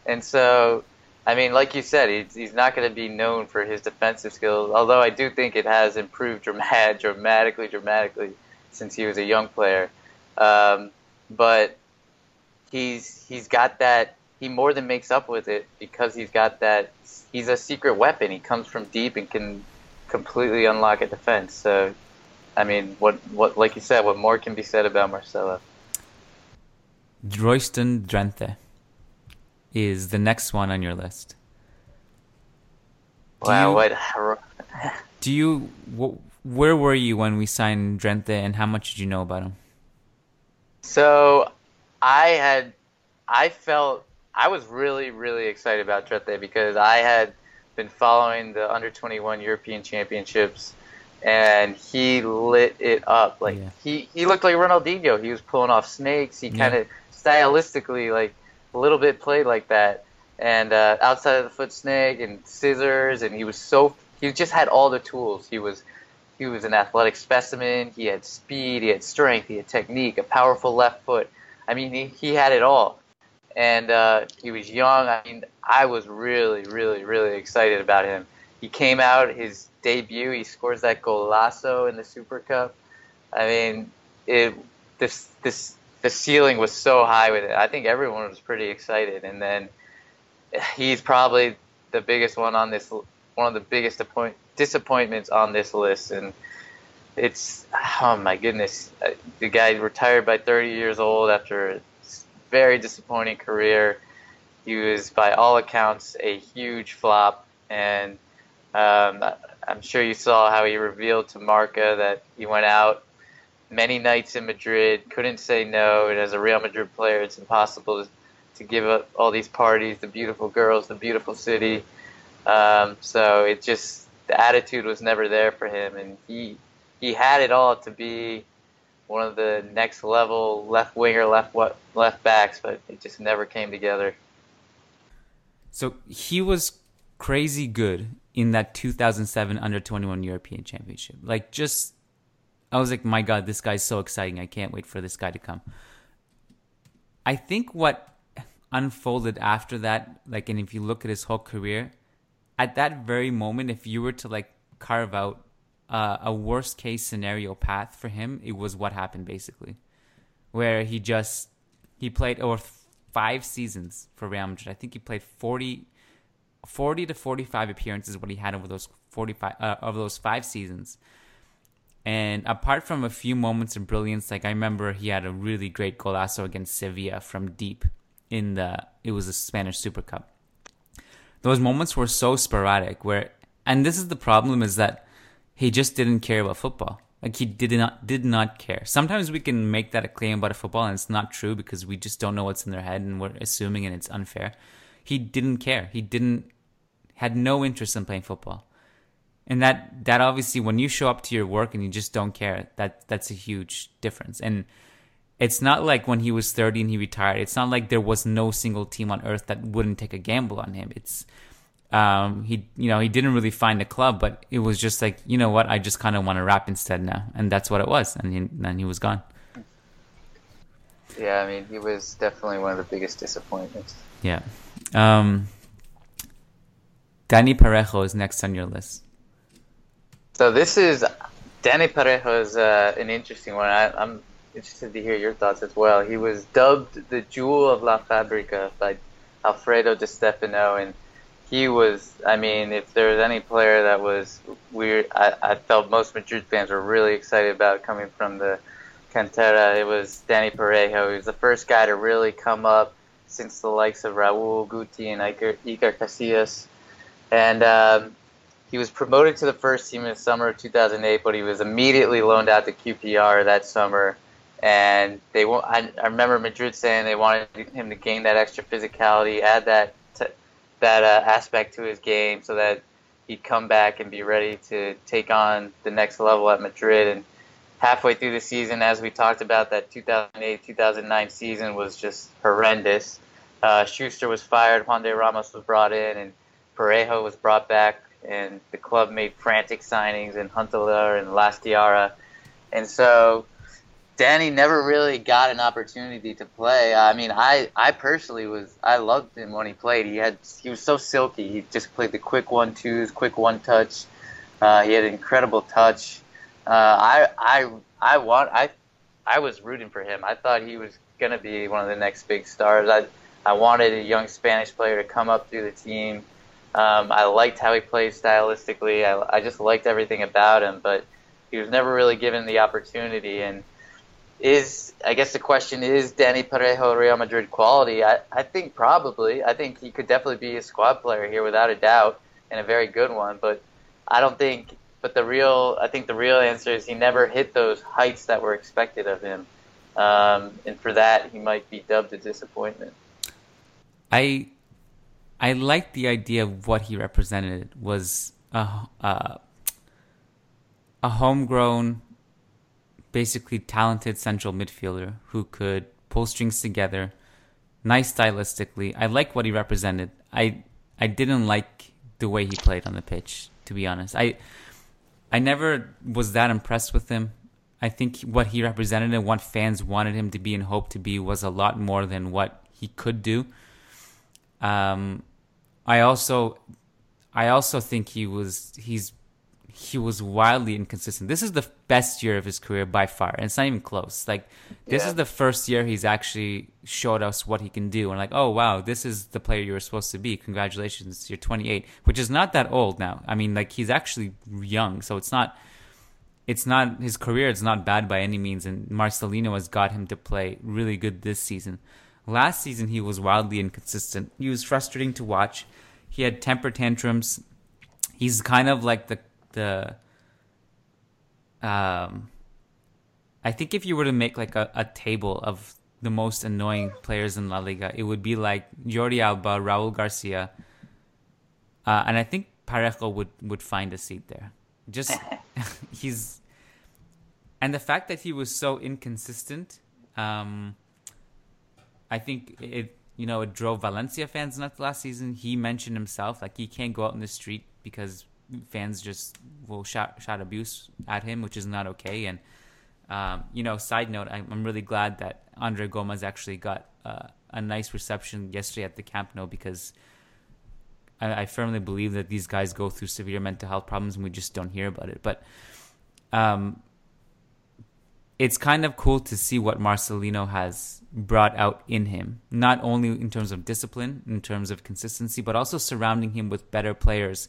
And so, I mean, like you said, he's, he's not going to be known for his defensive skills. Although I do think it has improved dramatic, dramatically, dramatically since he was a young player. Um, but he's he's got that. He more than makes up with it because he's got that. He's a secret weapon. He comes from deep and can completely unlock a defense. So I mean, what what like you said, what more can be said about Marcelo? Royston Drenthe is the next one on your list. Do wow, you, what? do you? Wh- where were you when we signed Drenthe, and how much did you know about him? So, I had, I felt I was really really excited about Drenthe because I had been following the under twenty one European Championships and he lit it up. Like yeah. he, he looked like Ronaldinho. He was pulling off snakes. He kind of yeah. stylistically like a little bit played like that. And uh, outside of the foot snake and scissors, and he was so he just had all the tools. He was he was an athletic specimen. He had speed. He had strength. He had technique. A powerful left foot. I mean, he, he had it all. And uh, he was young. I mean, I was really, really, really excited about him. He came out his debut. He scores that golazo in the Super Cup. I mean, it this this the ceiling was so high with it. I think everyone was pretty excited, and then he's probably the biggest one on this one of the biggest appoint, disappointments on this list, and it's oh my goodness, uh, the guy retired by 30 years old after very disappointing career. He was, by all accounts, a huge flop, and um, I'm sure you saw how he revealed to Marca that he went out many nights in Madrid, couldn't say no, and as a Real Madrid player, it's impossible to, to give up all these parties, the beautiful girls, the beautiful city. Um, so it just the attitude was never there for him, and he he had it all to be one of the next level left winger, left what left backs, but it just never came together. So he was crazy good in that 2007 under 21 European Championship. Like just I was like, my God, this guy's so exciting. I can't wait for this guy to come. I think what unfolded after that, like, and if you look at his whole career, at that very moment, if you were to like carve out uh, a worst case scenario path for him, it was what happened basically, where he just he played over five seasons for Real Madrid. I think he played 40, 40 to forty five appearances what he had over those forty five uh, over those five seasons. And apart from a few moments of brilliance, like I remember he had a really great golazo against Sevilla from deep in the it was the Spanish Super Cup. Those moments were so sporadic where and this is the problem is that he just didn't care about football. Like he did not did not care. Sometimes we can make that a claim about a football and it's not true because we just don't know what's in their head and we're assuming and it's unfair. He didn't care. He didn't had no interest in playing football and that that obviously when you show up to your work and you just don't care that that's a huge difference and it's not like when he was 30 and he retired it's not like there was no single team on earth that wouldn't take a gamble on him it's um, he you know he didn't really find a club but it was just like you know what? I just kind of want to rap instead now. And that's what it was. And he, then he was gone. Yeah i mean he was definitely one of the biggest disappointments. Yeah. Um, Dani Parejo is next on your list. So this is Dani Parejo is uh, an interesting one. I, am interested to hear your thoughts as well. He was dubbed the jewel of La Fabrica by Alfredo Di Stefano, and he was. I mean, if there was any player that was weird, I, I felt most Madrid fans were really excited about coming from the Cantera. It was Dani Parejo. He was the first guy to really come up since the likes of Raúl Guti and Iker, Iker Casillas. And um, he was promoted to the first team in the summer of 2008, but he was immediately loaned out to QPR that summer. And they, I, I remember Madrid saying they wanted him to gain that extra physicality, add that that uh, aspect to his game, so that he'd come back and be ready to take on the next level at Madrid. And halfway through the season, as we talked about, that 2008-2009 season was just horrendous. Uh, Schuster was fired, Juande Ramos was brought in, and Parejo was brought back and the club made frantic signings in Huntelaar and Lass Diarra. And so Dani never really got an opportunity to play. I mean, I, I personally was I loved him when he played. He had he was so silky. He just played the quick one twos, quick one touch. Uh, he had an incredible touch. Uh, I I I want I I was rooting for him. I thought he was gonna be one of the next big stars. I I wanted a young Spanish player to come up through the team um, I liked how he played stylistically. I, I just liked everything about him, but he was never really given the opportunity. And is I guess the question is Dani Parejo Real Madrid quality? I, I think probably. I think he could definitely be a squad player here without a doubt, and a very good one. But I don't think. But the real, I think the real answer is he never hit those heights that were expected of him, um, and for that he might be dubbed a disappointment. I I liked the idea of what he represented was a a, a homegrown, basically talented central midfielder who could pull strings together, nice stylistically. I like what he represented. I I didn't like the way he played on the pitch, to be honest. I I never was that impressed with him. I think what he represented and what fans wanted him to be and hoped to be was a lot more than what he could do. Um, I also I also think he was he's he was wildly inconsistent. This is the best year of his career by far, and it's not even close. Like this yeah. is the first year he's actually showed us what he can do, and like, oh wow, this is the player you were supposed to be. Congratulations, you're 28, which is not that old now. I mean, like he's actually young, so it's not. It's not his career is not bad by any means, and Marcelino has got him to play really good this season. Last season, he was wildly inconsistent. He was frustrating to watch. He had temper tantrums. He's kind of like the the. Um, I think if you were to make like a, a table of the most annoying players in La Liga, it would be like Jordi Alba, Raul Garcia, uh, and I think Parejo would would find a seat there. Just he's and the fact that he was so inconsistent, um, I think it you know it drove Valencia fans nuts last season. He mentioned himself like he can't go out in the street because fans just will shout shout abuse at him, which is not okay. And um, you know, side note, I'm really glad that Andre Gomes actually got uh, a nice reception yesterday at the Camp Nou because I, I, firmly believe that these guys go through severe mental health problems and we just don't hear about it. But um, it's kind of cool to see what Marcelino has brought out in him, not only in terms of discipline, in terms of consistency, but also surrounding him with better players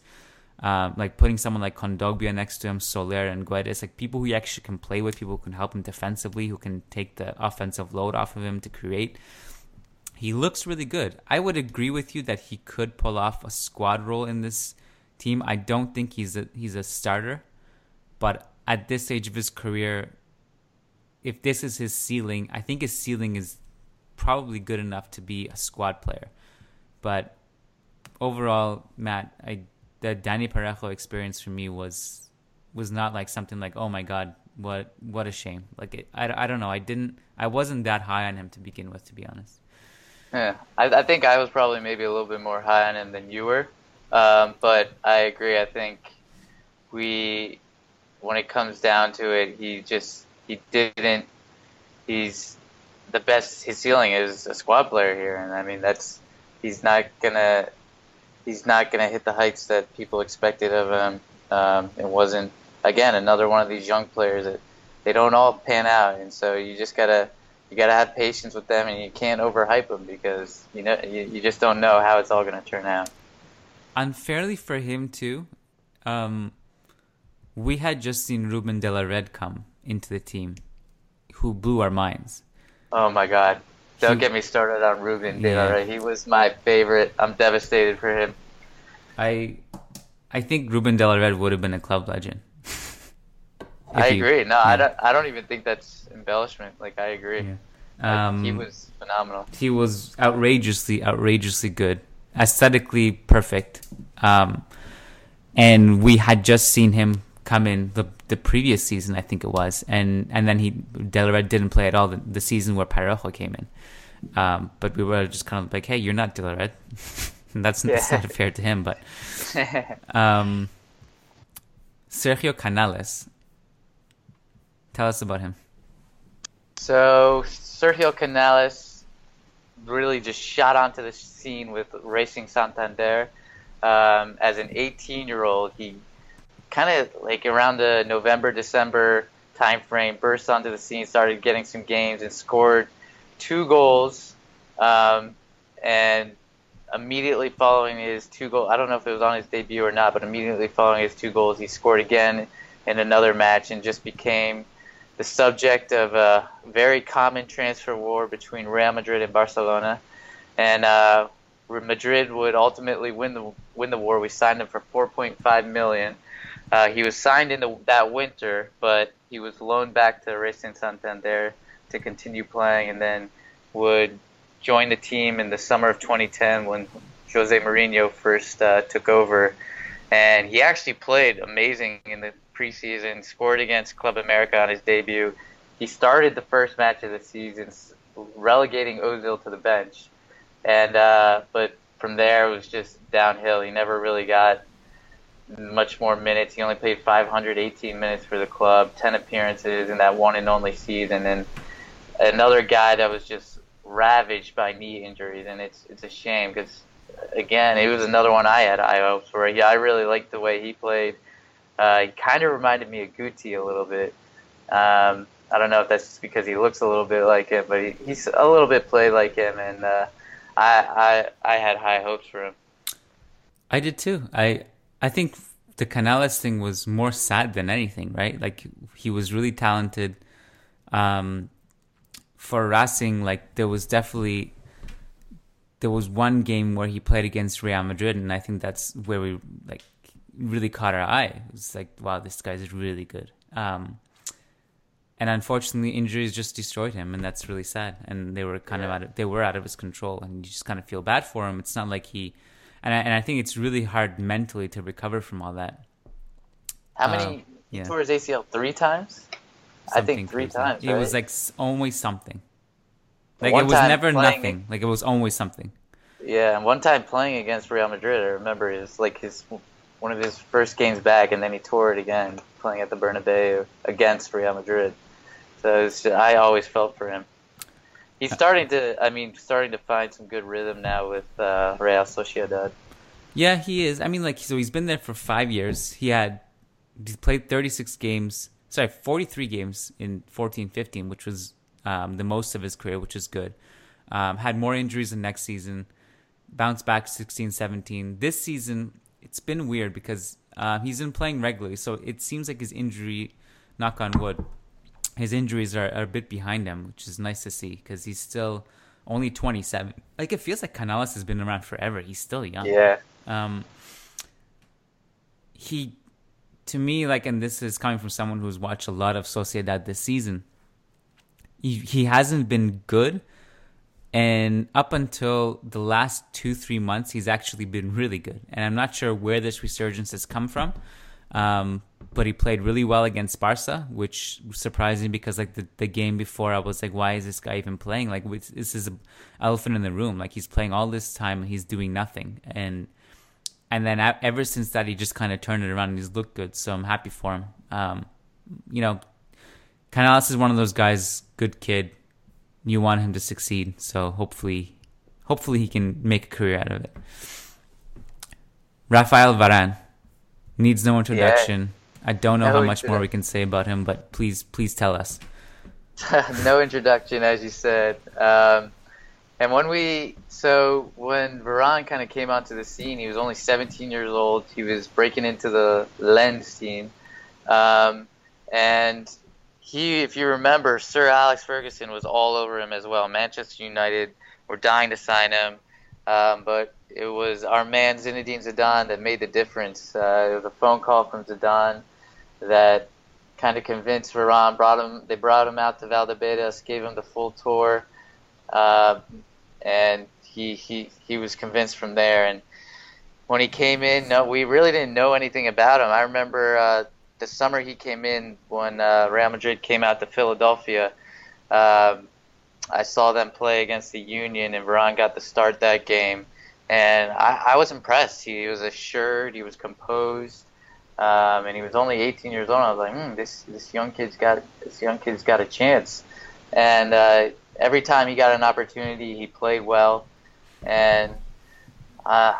um, like putting someone like Kondogbia next to him, Soler and Guedes, like people who he actually can play with, people who can help him defensively, who can take the offensive load off of him to create. He looks really good. I would agree with you that he could pull off a squad role in this team. I don't think he's a he's a starter, but at this stage of his career, if this is his ceiling, I think his ceiling is probably good enough to be a squad player. But overall, Matt, I the Dani Parejo experience for me was was not like something like oh my god what what a shame like it, I, I don't know I didn't I wasn't that high on him to begin with to be honest. Yeah, I, I think I was probably maybe a little bit more high on him than you were, um, but I agree. I think we when it comes down to it, he just he didn't. He's the best. His ceiling is a squad player here, and I mean that's he's not gonna he's not going to hit the heights that people expected of him. Um, it wasn't again another one of these young players that they don't all pan out, and so you just gotta you gotta have patience with them, and you can't overhype them because you know you, you just don't know how it's all going to turn out. Unfairly for him too, um, we had just seen Ruben de la Red come into the team, who blew our minds. Oh my God! Don't get me started on Ruben yeah. He was my favorite. I'm devastated for him. I I think Ruben De La Red would have been a club legend. I he, agree. No, yeah. I don't. I don't even think that's embellishment. Like I agree. Yeah. Um, he was phenomenal. He was outrageously, outrageously good, aesthetically perfect. Um, and we had just seen him come in the the previous season, I think it was, and and then he De La Red didn't play at all the, the season where Parejo came in. Um, but we were just kind of like, hey, you're not De La Red. that's, yeah. that's not fair to him, but um, Sergio Canales. Tell us about him. So Sergio Canales really just shot onto the scene with Racing Santander. Um, as an 18 year old, he kind of like around the November December timeframe burst onto the scene, started getting some games, and scored two goals. Um, and immediately following his two goals, I don't know if it was on his debut or not, but immediately following his two goals, he scored again in another match and just became the subject of a very common transfer war between Real Madrid and Barcelona. And uh, Madrid would ultimately win the win the war. We signed him for 4.5 million. Uh, he was signed in the, that winter, but he was loaned back to Racing Santander to continue playing, and then would join the team in the summer of 2010 when Jose Mourinho first uh, took over. And he actually played amazing in the preseason, scored against Club America on his debut. He started the first match of the season, relegating Ozil to the bench. And uh, but from there it was just downhill. He never really got much more minutes. He only played 518 minutes for the club, 10 appearances in that one and only season, and another guy that was just ravaged by knee injuries, and it's it's a shame because again, it was another one I had high hopes for. Yeah, I really liked the way he played. Uh, he kind of reminded me of Guti a little bit. Um, I don't know if that's just because he looks a little bit like him, but he, he's a little bit played like him, and uh, I, I I had high hopes for him. I did too. I I think the Canales thing was more sad than anything, right? Like he was really talented. Um, for Racing, like there was definitely there was one game where he played against Real Madrid, and I think that's where we like really caught our eye. It was like, wow, this guy's really good. Um, and unfortunately, injuries just destroyed him, and that's really sad. And they were kind yeah. of out of, they were out of his control, and you just kind of feel bad for him. It's not like he and I, and I think it's really hard mentally to recover from all that. How many? Uh, yeah. He tore his ACL three times. I think three crazy. times, It was like always something. Like One it was never playing- nothing. Like it was always something. Yeah, and one time playing against Real Madrid, I remember it was like his one of his first games back, and then he tore it again playing at the Bernabeu against Real Madrid. So was, I always felt for him. He's starting to, I mean, starting to find some good rhythm now with uh, Real Sociedad. Yeah, he is. I mean, like, so he's been there for five years. He had, he played 36 games, sorry, 43 games in 14 15, which was um, the most of his career, which is good. Um, had more injuries than next season, bounced back 16 17. This season, it's been weird because uh, he's been playing regularly. So it seems like his injury, knock on wood, his injuries are, are a bit behind him, which is nice to see because he's still only 27. Like, it feels like Canales has been around forever. He's still young Yeah, um, he, to me, like, and this is coming from someone who's watched a lot of Sociedad this season. He he hasn't been good, and up until the last two three months, he's actually been really good. And I'm not sure where this resurgence has come from. Um, but he played really well against Barca, which surprised me because like the, the game before, I was like, why is this guy even playing? Like this is an elephant in the room. Like he's playing all this time he's doing nothing. And and then ever since that, he just kind of turned it around and he's looked good. So I'm happy for him. Um, you know, Canales is one of those guys, good kid. You want him to succeed, so hopefully, hopefully he can make a career out of it. Rafael Varane needs no introduction. I don't know No how much more we can say about him, but please, please tell us. no introduction, as you said. Um, and when we, so when Varane kind of came onto the scene, he was only 17 years old. He was breaking into the Lens team. Um, and he, if you remember, Sir Alex Ferguson was all over him as well. Manchester United were dying to sign him. Um, but it was our man Zinedine Zidane that made the difference. Uh, it was a phone call from Zidane that kind of convinced Varane. Brought him. They brought him out to Valdebebas, gave him the full tour, uh, and he he he was convinced from there. And when he came in, no, we really didn't know anything about him. I remember uh, the summer he came in when uh, Real Madrid came out to Philadelphia. Um, I saw them play against the Union, and Varane got to start that game, and I, I was impressed. He was assured, he was composed, um, and he was only 18 years old. I was like, hmm, this this young kid's got this young kid's got a chance. And uh, every time he got an opportunity, he played well, and uh,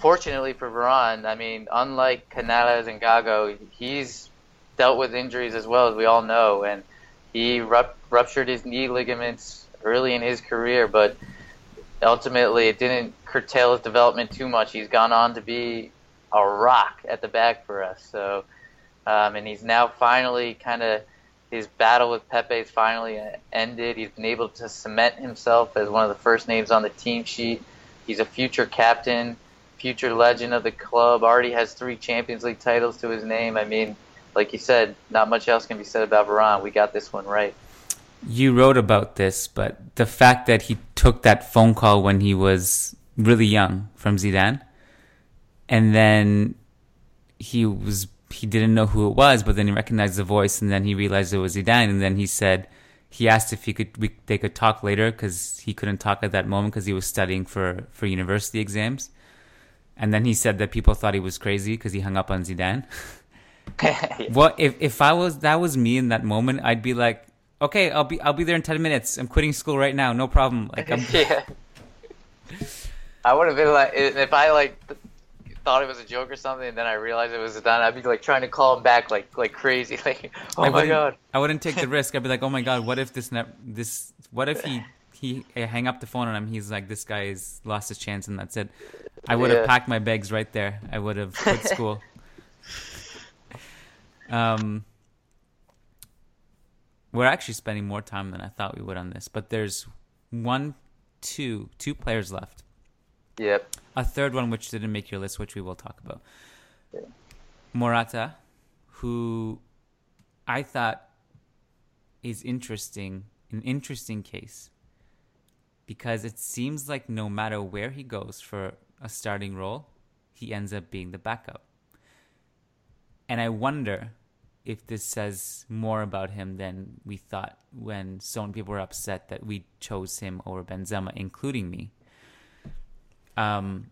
fortunately for Varane, I mean, unlike Canales and Gago, he's dealt with injuries as well as we all know, and he rup- ruptured his knee ligaments early in his career, but ultimately it didn't curtail his development too much. He's gone on to be a rock at the back for us. So, um, and he's now finally kind of his battle with Pepe is finally ended. He's been able to cement himself as one of the first names on the team sheet. He's a future captain, future legend of the club. Already has three Champions League titles to his name. I mean, like you said, not much else can be said about Varane. We got this one right. You wrote about this, but the fact that he took that phone call when he was really young from Zidane, and then he was he didn't know who it was, but then he recognized the voice, and then he realized it was Zidane, and then he said he asked if he could we, they could talk later because he couldn't talk at that moment because he was studying for for university exams, and then he said that people thought he was crazy because he hung up on Zidane. What if if I was that was me in that moment? I'd be like, okay, I'll be I'll be there in ten minutes. I'm quitting school right now, no problem. Like I'm, yeah. I would have been like, if I like th- thought it was a joke or something, and then I realized it was done. I'd be like trying to call him back like like crazy, like, oh my god. I wouldn't take the risk. I'd be like, oh my god, what if this ne- this what if he he I hang up the phone on him? He's like, this guy's lost his chance, and that's it. I would have Yeah. packed my bags right there. I would have quit school. um, we're actually spending more time than I thought we would on this, but there's one, two, two players left. Yep. A third one which didn't make your list, which we will talk about. Morata, who I thought is interesting, an interesting case, because it seems like no matter where he goes for a starting role, he ends up being the backup. And I wonder if this says more about him than we thought when so many people were upset that we chose him over Benzema, including me. Um,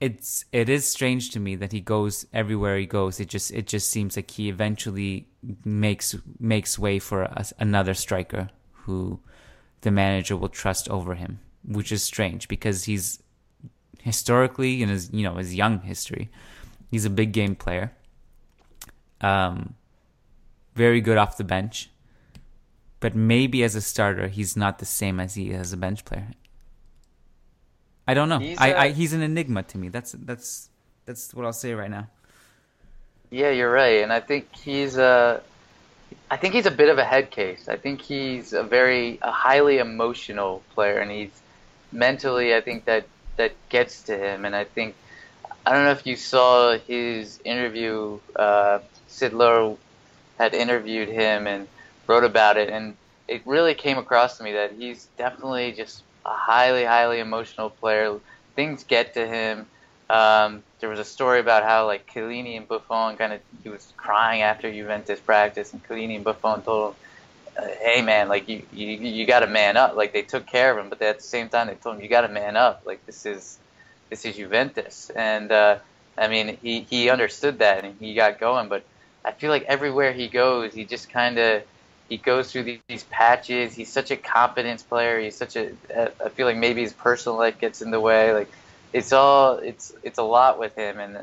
it's it is strange to me that he goes everywhere he goes. It just it just seems like he eventually makes makes way for a, another striker who the manager will trust over him, which is strange because he's historically in his you know his young history, he's a big game player. Um, very good off the bench, but maybe as a starter he's not the same as he is as a bench player. I don't know. He's, I, a, I, he's an enigma to me. That's that's that's what I'll say right now. Yeah, you're right, and I think he's a. I think he's a bit of a head case. I think he's a very a highly emotional player, and he's mentally. I think that that gets to him, and I think I don't know if you saw his interview. Uh, Sid Lowe had interviewed him and wrote about it, and it really came across to me that he's definitely just a highly, highly emotional player. Things get to him. Um, there was a story about how like Chiellini and Buffon kind of he was crying after Juventus practice, and Chiellini and Buffon told him, uh, "Hey man, like you you you got to man up." Like they took care of him, but at the same time they told him, "You got to man up. Like this is this is Juventus." And uh, I mean, he he understood that and he got going, but I feel like everywhere he goes, he just kind of he goes through these, these, patches. He's such a confidence player. He's such a. I feel like maybe his personal life gets in the way. Like it's all it's it's a lot with him, and uh,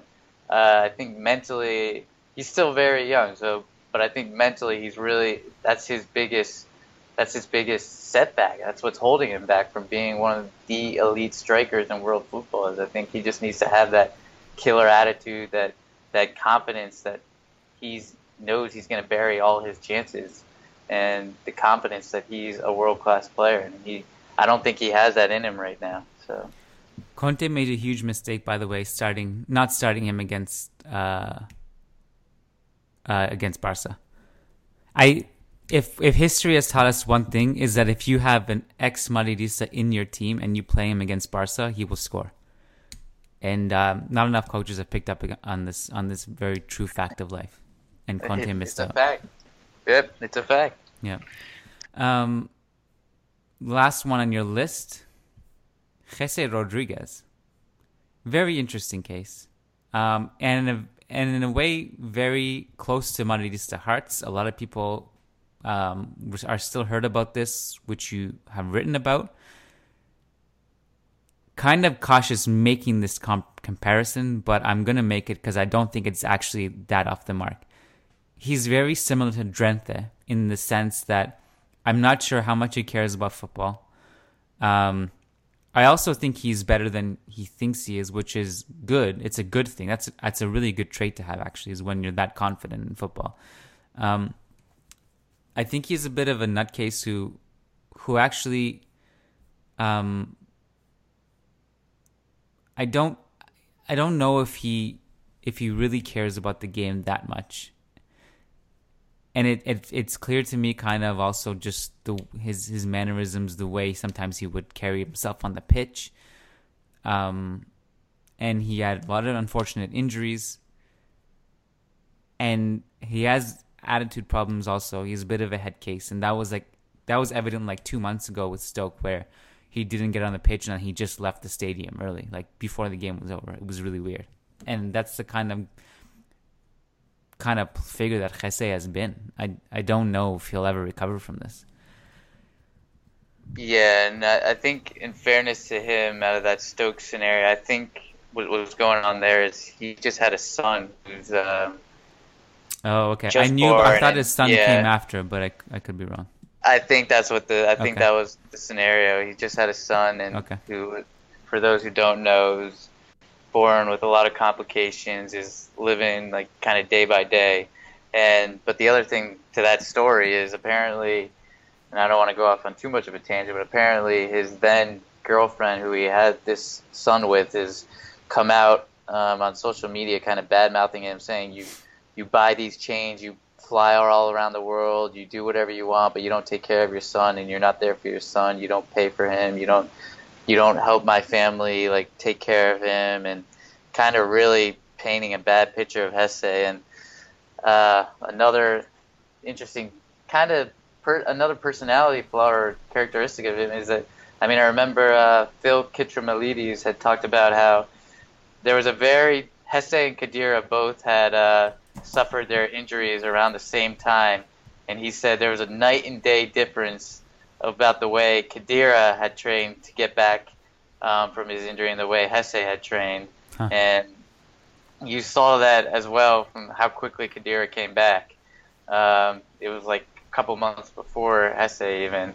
I think mentally he's still very young. So, but I think mentally he's really that's his biggest that's his biggest setback. That's what's holding him back from being one of the elite strikers in world football. Is I think he just needs to have that killer attitude, that that confidence that he's knows he's going to bury all his chances and the confidence that he's a world class player. And he, I don't think he has that in him right now. So. Conte made a huge mistake, by the way, starting not starting him against uh, uh, against Barca. I if if history has taught us one thing is that if you have an ex Madridista in your team and you play him against Barca, he will score. And um, not enough coaches have picked up on this on this very true fact of life. And Conte missed out. Fact. Yep, it's a fact. Yeah. Um, last one on your list, Jesse Rodriguez. Very interesting case, um, and in a, and in a way very close to Madridista hearts. A lot of people um, are still heard about this, which you have written about. Kind of cautious making this comp- comparison, but I'm gonna make it because I don't think it's actually that off the mark he's very similar to Drenthe in the sense that I'm not sure how much he cares about football. Um, I also think he's better than he thinks he is, which is good. It's a good thing. That's that's a really good trait to have. Actually, is when you're that confident in football. Um, I think he's a bit of a nutcase who, who actually, um, I don't, I don't know if he, if he really cares about the game that much and it, it it's clear to me kind of also just the his his mannerisms the way sometimes he would carry himself on the pitch. Um and he had a lot of unfortunate injuries. And he has attitude problems also. He's a bit of a head case. And that was like that was evident like 2 months ago with Stoke where he didn't get on the pitch and he just left the stadium early like before the game was over. It was really weird. And that's the kind of kind of figure that Jesse has been. I I don't know if he'll ever recover from this. Yeah, and I, think in fairness to him, out of that Stoke scenario, I think what, what was going on there is he just had a son who's. Um, oh, okay. I knew. I thought his son yeah. came after, but I, I could be wrong. I think that's what the. I think okay. that was the scenario. He just had a son, and okay. who, for those who don't know, is born with a lot of complications, is living like kind of day by day. And but the other thing to that story is apparently, and I don't want to go off on too much of a tangent, but apparently his then girlfriend, who he had this son with, has come out um, on social media, kind of bad mouthing him, saying you you buy these chains, you fly all around the world, you do whatever you want, but you don't take care of your son, and you're not there for your son. You don't pay for him. You don't you don't help my family like take care of him and kind of really painting a bad picture of Jesé. And uh, another interesting kind of per, another personality flaw or characteristic of him is that I mean I remember uh, Phil Kitromilides had talked about how there was a very Jesé and Khedira both had uh, suffered their injuries around the same time, and he said there was a night and day difference about the way Khedira had trained to get back um, from his injury and the way Jesé had trained, huh. and you saw that as well from how quickly Khedira came back. Um, it was like a couple months before Jesé even,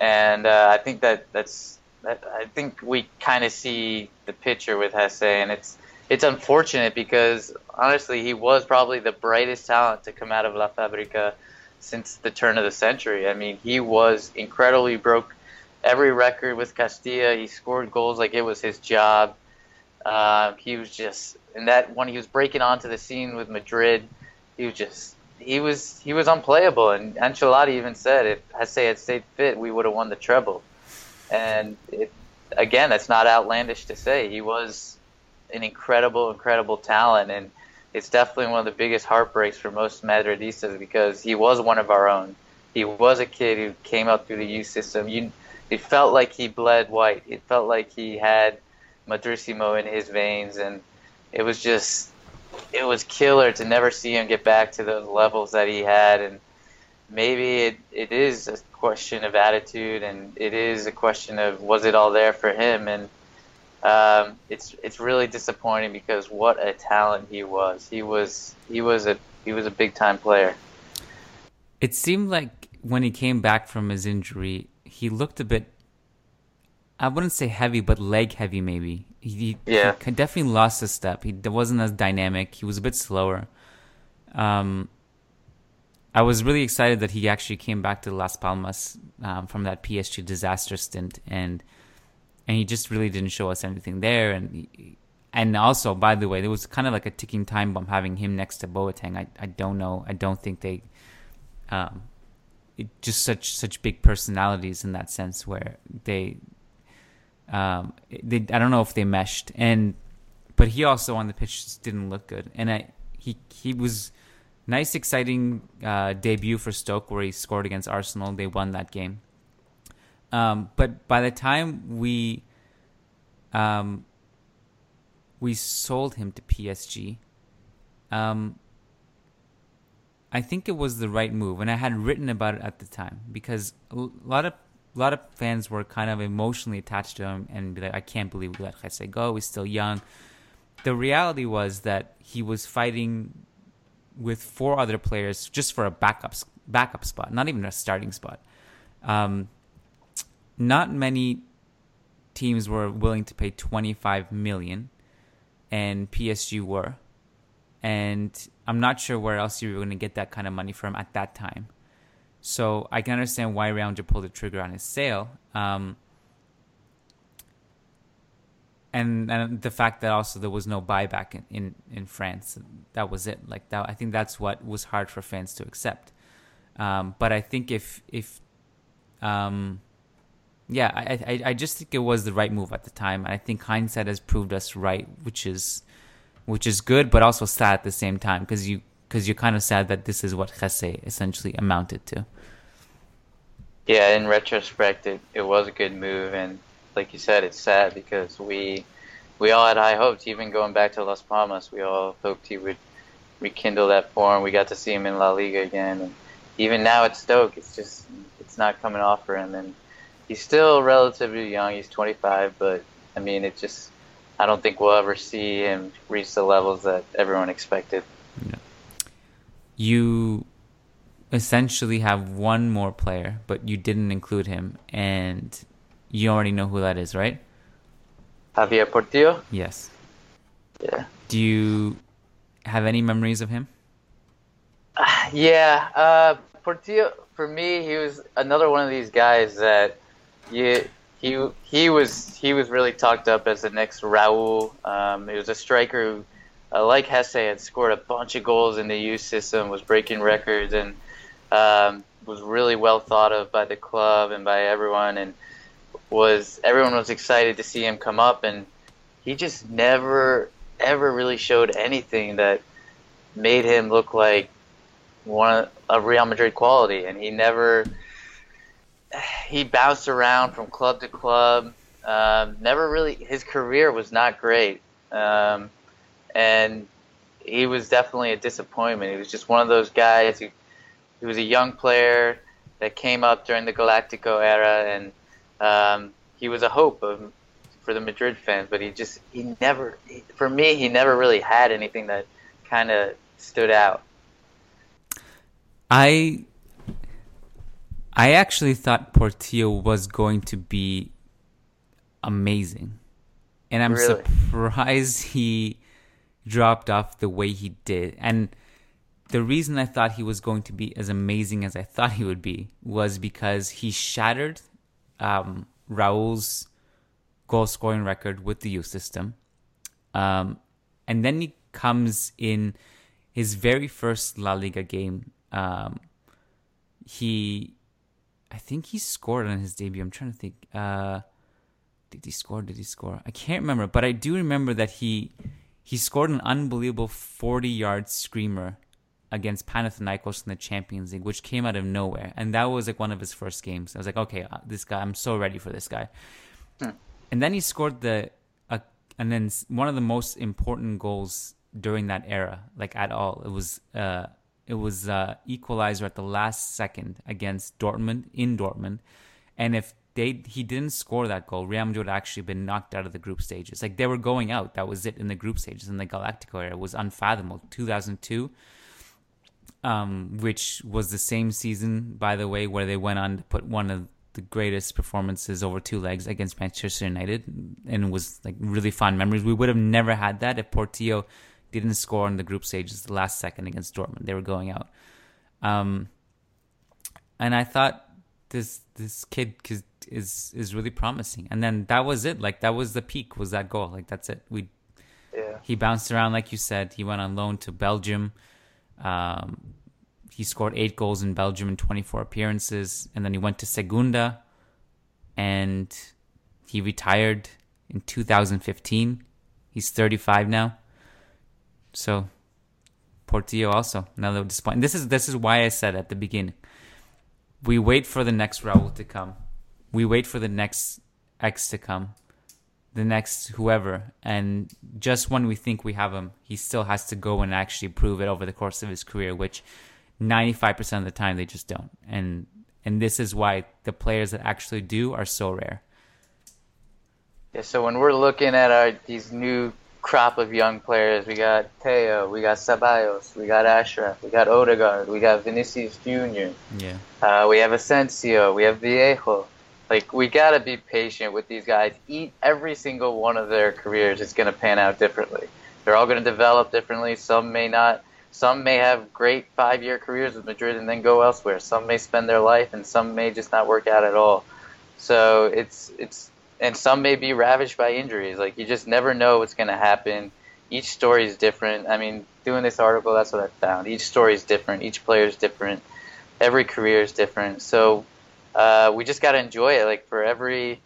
and uh, I think that that's that, I think we kind of see the picture with Jesé, and it's it's unfortunate because honestly, he was probably the brightest talent to come out of La Fabrica since the turn of the century. I mean, he was incredibly broke every record with Castilla. He scored goals like it was his job. Uh, he was just, and that when he was breaking onto the scene with Madrid, he was just, he was, he was unplayable. And Ancelotti even said, if Jesé had stayed fit, we would have won the treble. And it, again, that's not outlandish to say. He was an incredible, incredible talent, and it's definitely one of the biggest heartbreaks for most Madridistas because he was one of our own. He was a kid who came up through the youth system. You, it felt like he bled white. It felt like he had Madridismo in his veins, and it was just, it was killer to never see him get back to those levels that he had. And maybe it, it is a question of attitude, and it is a question of was it all there for him, and um, it's it's really disappointing because what a talent he was. He was he was a he was a big time player. It seemed like when he came back from his injury, he looked a bit. I wouldn't say heavy, but leg heavy maybe. He, yeah. he definitely lost a step. He wasn't as dynamic. He was a bit slower. Um, I was really excited that he actually came back to Las Palmas um, from that PSG disaster stint, and and he just really didn't show us anything there. And and also, by the way, there was kind of like a ticking time bomb having him next to Boateng. I I don't know. I don't think they, um, it, just such such big personalities in that sense where they, um, they I don't know if they meshed. And but he also on the pitch just didn't look good. And I he he was nice, exciting uh, debut for Stoke where he scored against Arsenal. They won that game. Um, but by the time we um, we sold him to PSG, um, I think it was the right move, and I had written about it at the time because a lot of a lot of fans were kind of emotionally attached to him and be like, I can't believe we let Jesse go. He's still young. The reality was that he was fighting with four other players just for a backup backup spot, not even a starting spot. Um, not many teams were willing to pay 25 million and PSG were and I'm not sure where else you were going to get that kind of money from at that time. So I can understand why Real pulled the trigger on his sale. Um, and and the fact that also there was no buyback in, in, in France, that was it. Like that, I think that's what was hard for fans to accept. Um, but I think if if um, yeah, I, I I just think it was the right move at the time. I think hindsight has proved us right, which is which is good, but also sad at the same time because you because you're kind of sad that this is what Jesse essentially amounted to. Yeah, in retrospect, it, it was a good move, and like you said, it's sad because we we all had high hopes. Even going back to Las Palmas, we all hoped he would rekindle that form. We got to see him in La Liga again, and even now at Stoke, it's just it's not coming off for him. And he's still relatively young. He's 25, but I mean, it just I don't think we'll ever see him reach the levels that everyone expected. Yeah. You essentially have one more player, but you didn't include him, and you already know who that is, right? Javier Portillo. Yes. Yeah. Do you have any memories of him? Uh, yeah, uh, Portillo. For me, he was another one of these guys that yeah, he he was he was really talked up as the next Raúl. Um, he was a striker who, uh, like Jesé, had scored a bunch of goals in the youth system, was breaking records, and um, was really well thought of by the club and by everyone. And was everyone was excited to see him come up, and he just never ever really showed anything that made him look like one of Real Madrid quality, and he never he bounced around from club to club. Um, never really his career was not great, um, and he was definitely a disappointment. He was just one of those guys. He, he was a young player that came up during the Galactico era, and um, he was a hope of, for the Madrid fans. But he just he never, for me, he never really had anything that kind of stood out. I I actually thought Portillo was going to be amazing. And I'm really? surprised he dropped off the way he did. And the reason I thought he was going to be as amazing as I thought he would be was because he shattered um, Raul's goal scoring record with the youth system. Um, and then he comes in his very first La Liga game. Um, he, I think he scored on his debut. I'm trying to think. Uh, did he score? Did he score? I can't remember, but I do remember that he he scored an unbelievable 40 yard screamer against Panathinaikos in the Champions League, which came out of nowhere, and that was like one of his first games. I was like, okay, uh, this guy, I'm so ready for this guy. Hmm. And then he scored the, uh, and then one of the most important goals during that era, like at all. It was uh, it was uh, equalizer at the last second against Dortmund in Dortmund, and if they he didn't score that goal, Real Madrid would actually been knocked out of the group stages. Like they were going out. That was it in the group stages in the Galactico era. Was unfathomable. 2002, um, which was the same season, by the way, where they went on to put one of the greatest performances over two legs against Manchester United, and it was like really fond memories. We would have never had that if Portillo didn't score in the group stages the last second against Dortmund. They were going out. Um, and I thought this this kid is is really promising. And then that was it. Like that was the peak. Was that goal? Like that's it. We yeah. He bounced around like you said. He went on loan to Belgium. Um, he scored eight goals in Belgium in 24 appearances, and then he went to Segunda, and he retired in 2015. He's 35 now. So Portillo also another disappointment. This is this is why I said at the beginning. We wait for the next Raul to come. We wait for the next X to come. The next whoever. And just when we think we have him, he still has to go and actually prove it over the course of his career, which ninety five percent of the time they just don't. And and this is why the players that actually do are so rare. Yeah, so when we're looking at our these new crop of young players. We got Theo, we got Ceballos, we got Achraf, we got Odegaard, we got Vinicius Jr. Yeah. Uh, we have Asensio, we have Vallejo. Like we gotta be patient with these guys. Eat every single one of their careers is gonna pan out differently. They're all gonna develop differently. Some may not. Some may have great five-year careers with Madrid and then go elsewhere. Some may spend their life, and some may just not work out at all. So it's it's and some may be ravaged by injuries. Like you just never know what's going to happen. Each story is different. I mean, doing this article, that's what I found. Each story is different. Each player is different. Every career is different. So uh, we just got to enjoy it. Like for every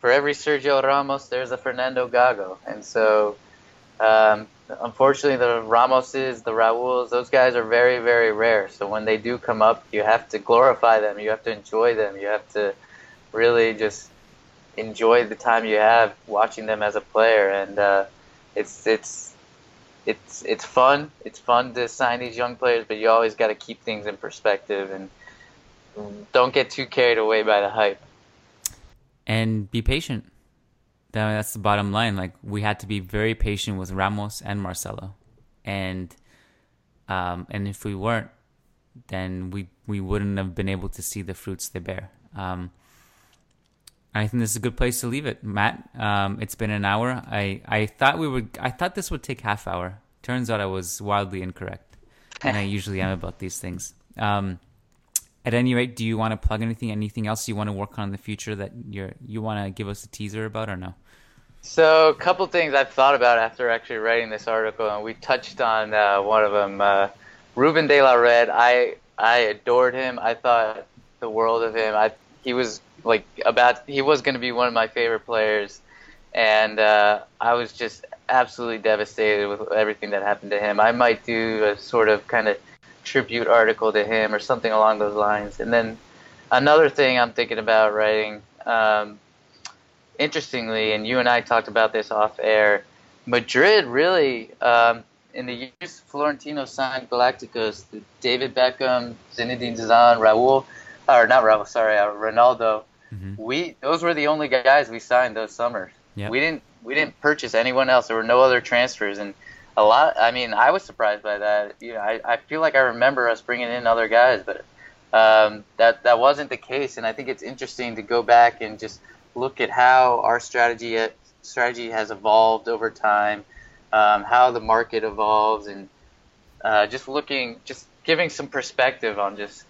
for every Sergio Ramos, there's a Fernando Gago, and so um, unfortunately, the Ramoses, the Rauls, those guys are very very rare. So when they do come up, you have to glorify them. You have to enjoy them. You have to really just enjoy the time you have watching them as a player, and uh, it's it's it's it's fun. It's fun to sign these young players, but you always got to keep things in perspective and don't get too carried away by the hype. And be patient. That's the bottom line. Like we had to be very patient with Ramos and Marcelo, and um, and if we weren't, then we we wouldn't have been able to see the fruits they bear. Um, I think this is a good place to leave it, Matt. Um, it's been an hour. I, I thought we would. I thought this would take half hour. Turns out I was wildly incorrect, and I usually am about these things. Um, at any rate, do you want to plug anything? Anything else you want to work on in the future that you're you want to give us a teaser about, or no? So, a couple things I've thought about after actually writing this article, and we touched on uh, one of them. Uh, Ruben de la Red. I I adored him. I thought the world of him. I he was like about he was going to be one of my favorite players, and uh, I was just absolutely devastated with everything that happened to him. I might do a sort of kind of tribute article to him or something along those lines. And then another thing I'm thinking about writing, um, interestingly, and you and I talked about this off air, Madrid really, um, in the years Florentino signed Galacticos, David Beckham, Zinedine Zidane, Raul, or not Raul, sorry, uh, Ronaldo. Mm-hmm. We those were the only guys we signed those summers. Yep. We didn't we didn't purchase anyone else. There were no other transfers, and a lot. I mean, I was surprised by that. You know, I, I feel like I remember us bringing in other guys, but um, that that wasn't the case. And I think it's interesting to go back and just look at how our strategy uh, strategy has evolved over time, um, how the market evolves, and uh, just looking, just giving some perspective on just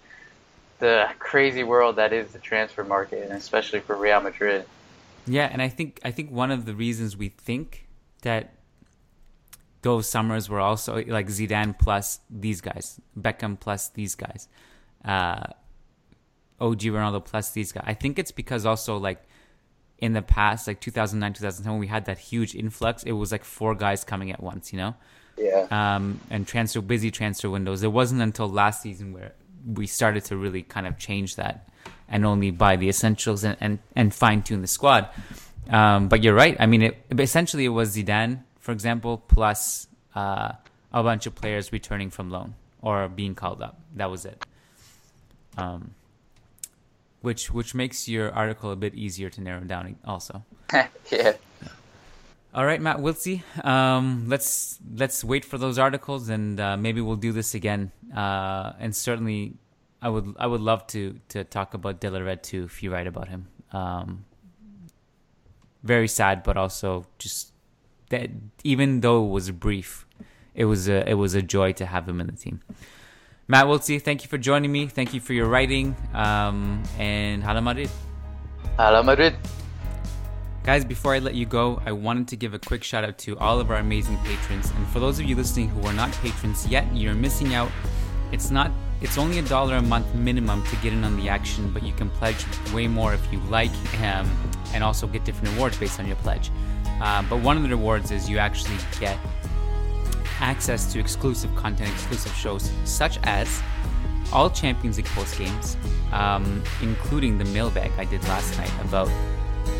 the crazy world that is the transfer market, and especially for Real Madrid. Yeah, and I think I think one of the reasons we think that those summers were also like Zidane plus these guys, Beckham plus these guys, uh, OG Ronaldo plus these guys. I think it's because also like in the past, like 2009, 2010, when we had that huge influx, it was like four guys coming at once, you know? Yeah. Um, and transfer busy transfer windows. It wasn't until last season where we started to really kind of change that and only buy the essentials and, and, and fine tune the squad. Um, but you're right. I mean, it, essentially it was Zidane, for example, plus uh, a bunch of players returning from loan or being called up. That was it. Um, which which makes your article a bit easier to narrow down also. yeah. All right, Matt Wiltse. Um, let's let's wait for those articles, and uh, maybe we'll do this again. Uh, and certainly, I would I would love to to talk about De La Red too if you write about him. Um, very sad, but also just that even though it was brief, it was a it was a joy to have him in the team. Matt Wiltse, thank you for joining me. Thank you for your writing. Um, and Hala Madrid. Hala Madrid. Guys, before I let you go, I wanted to give a quick shout out to all of our amazing patrons. And for those of you listening who are not patrons yet, you're missing out. It's not it's only a dollar a month minimum to get in on the action, but you can pledge way more if you like, um, and also get different rewards based on your pledge. Uh, but one of the rewards is you actually get access to exclusive content, exclusive shows, such as all Champions League post games, um, including the mailbag I did last night about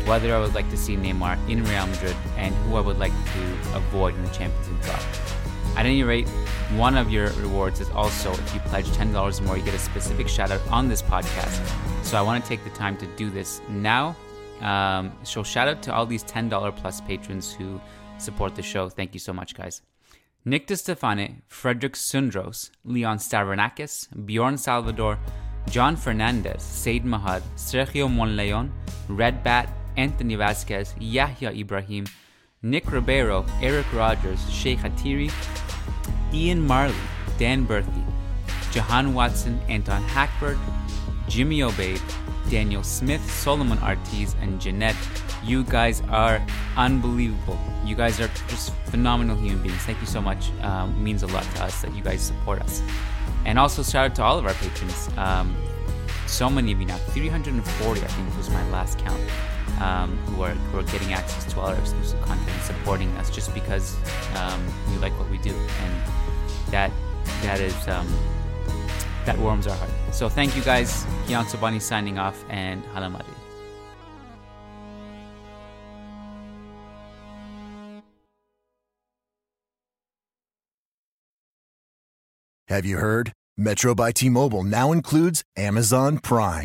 whether I would like to see Neymar in Real Madrid and who I would like to avoid in the Champions League. At any rate, one of your rewards is also if you pledge $10 or more, you get a specific shout out on this podcast. So I want to take the time to do this now. Um, so shout out to all these $10 plus patrons who support the show. Thank you so much, guys. Nick DeStefane, Frederick Sundros, Leon Stavronakis, Bjorn Salvador, John Fernandez, Said Mahad, Sergio Monleon, Red Bat, Anthony Vasquez, Yahya Ibrahim, Nick Ribeiro, Eric Rogers, Sheikh Hatiri, Ian Marley, Dan Berthy, Jahan Watson, Anton Hackberg, Jimmy Obaid, Daniel Smith, Solomon Artiz, and Jeanette you guys are unbelievable. You guys are just phenomenal human beings. Thank you so much. Um, means a lot to us that you guys support us. And also shout out to all of our patrons. Um, so many of you now, 340 I think was my last count, um, who are who are getting access to all our exclusive content and supporting us just because um, we like what we do, and that that is um, that warms our heart. So thank you guys. Kiyan Sobhani signing off, and Hala Madrid. Have you heard? Metro by T Mobile now includes Amazon Prime.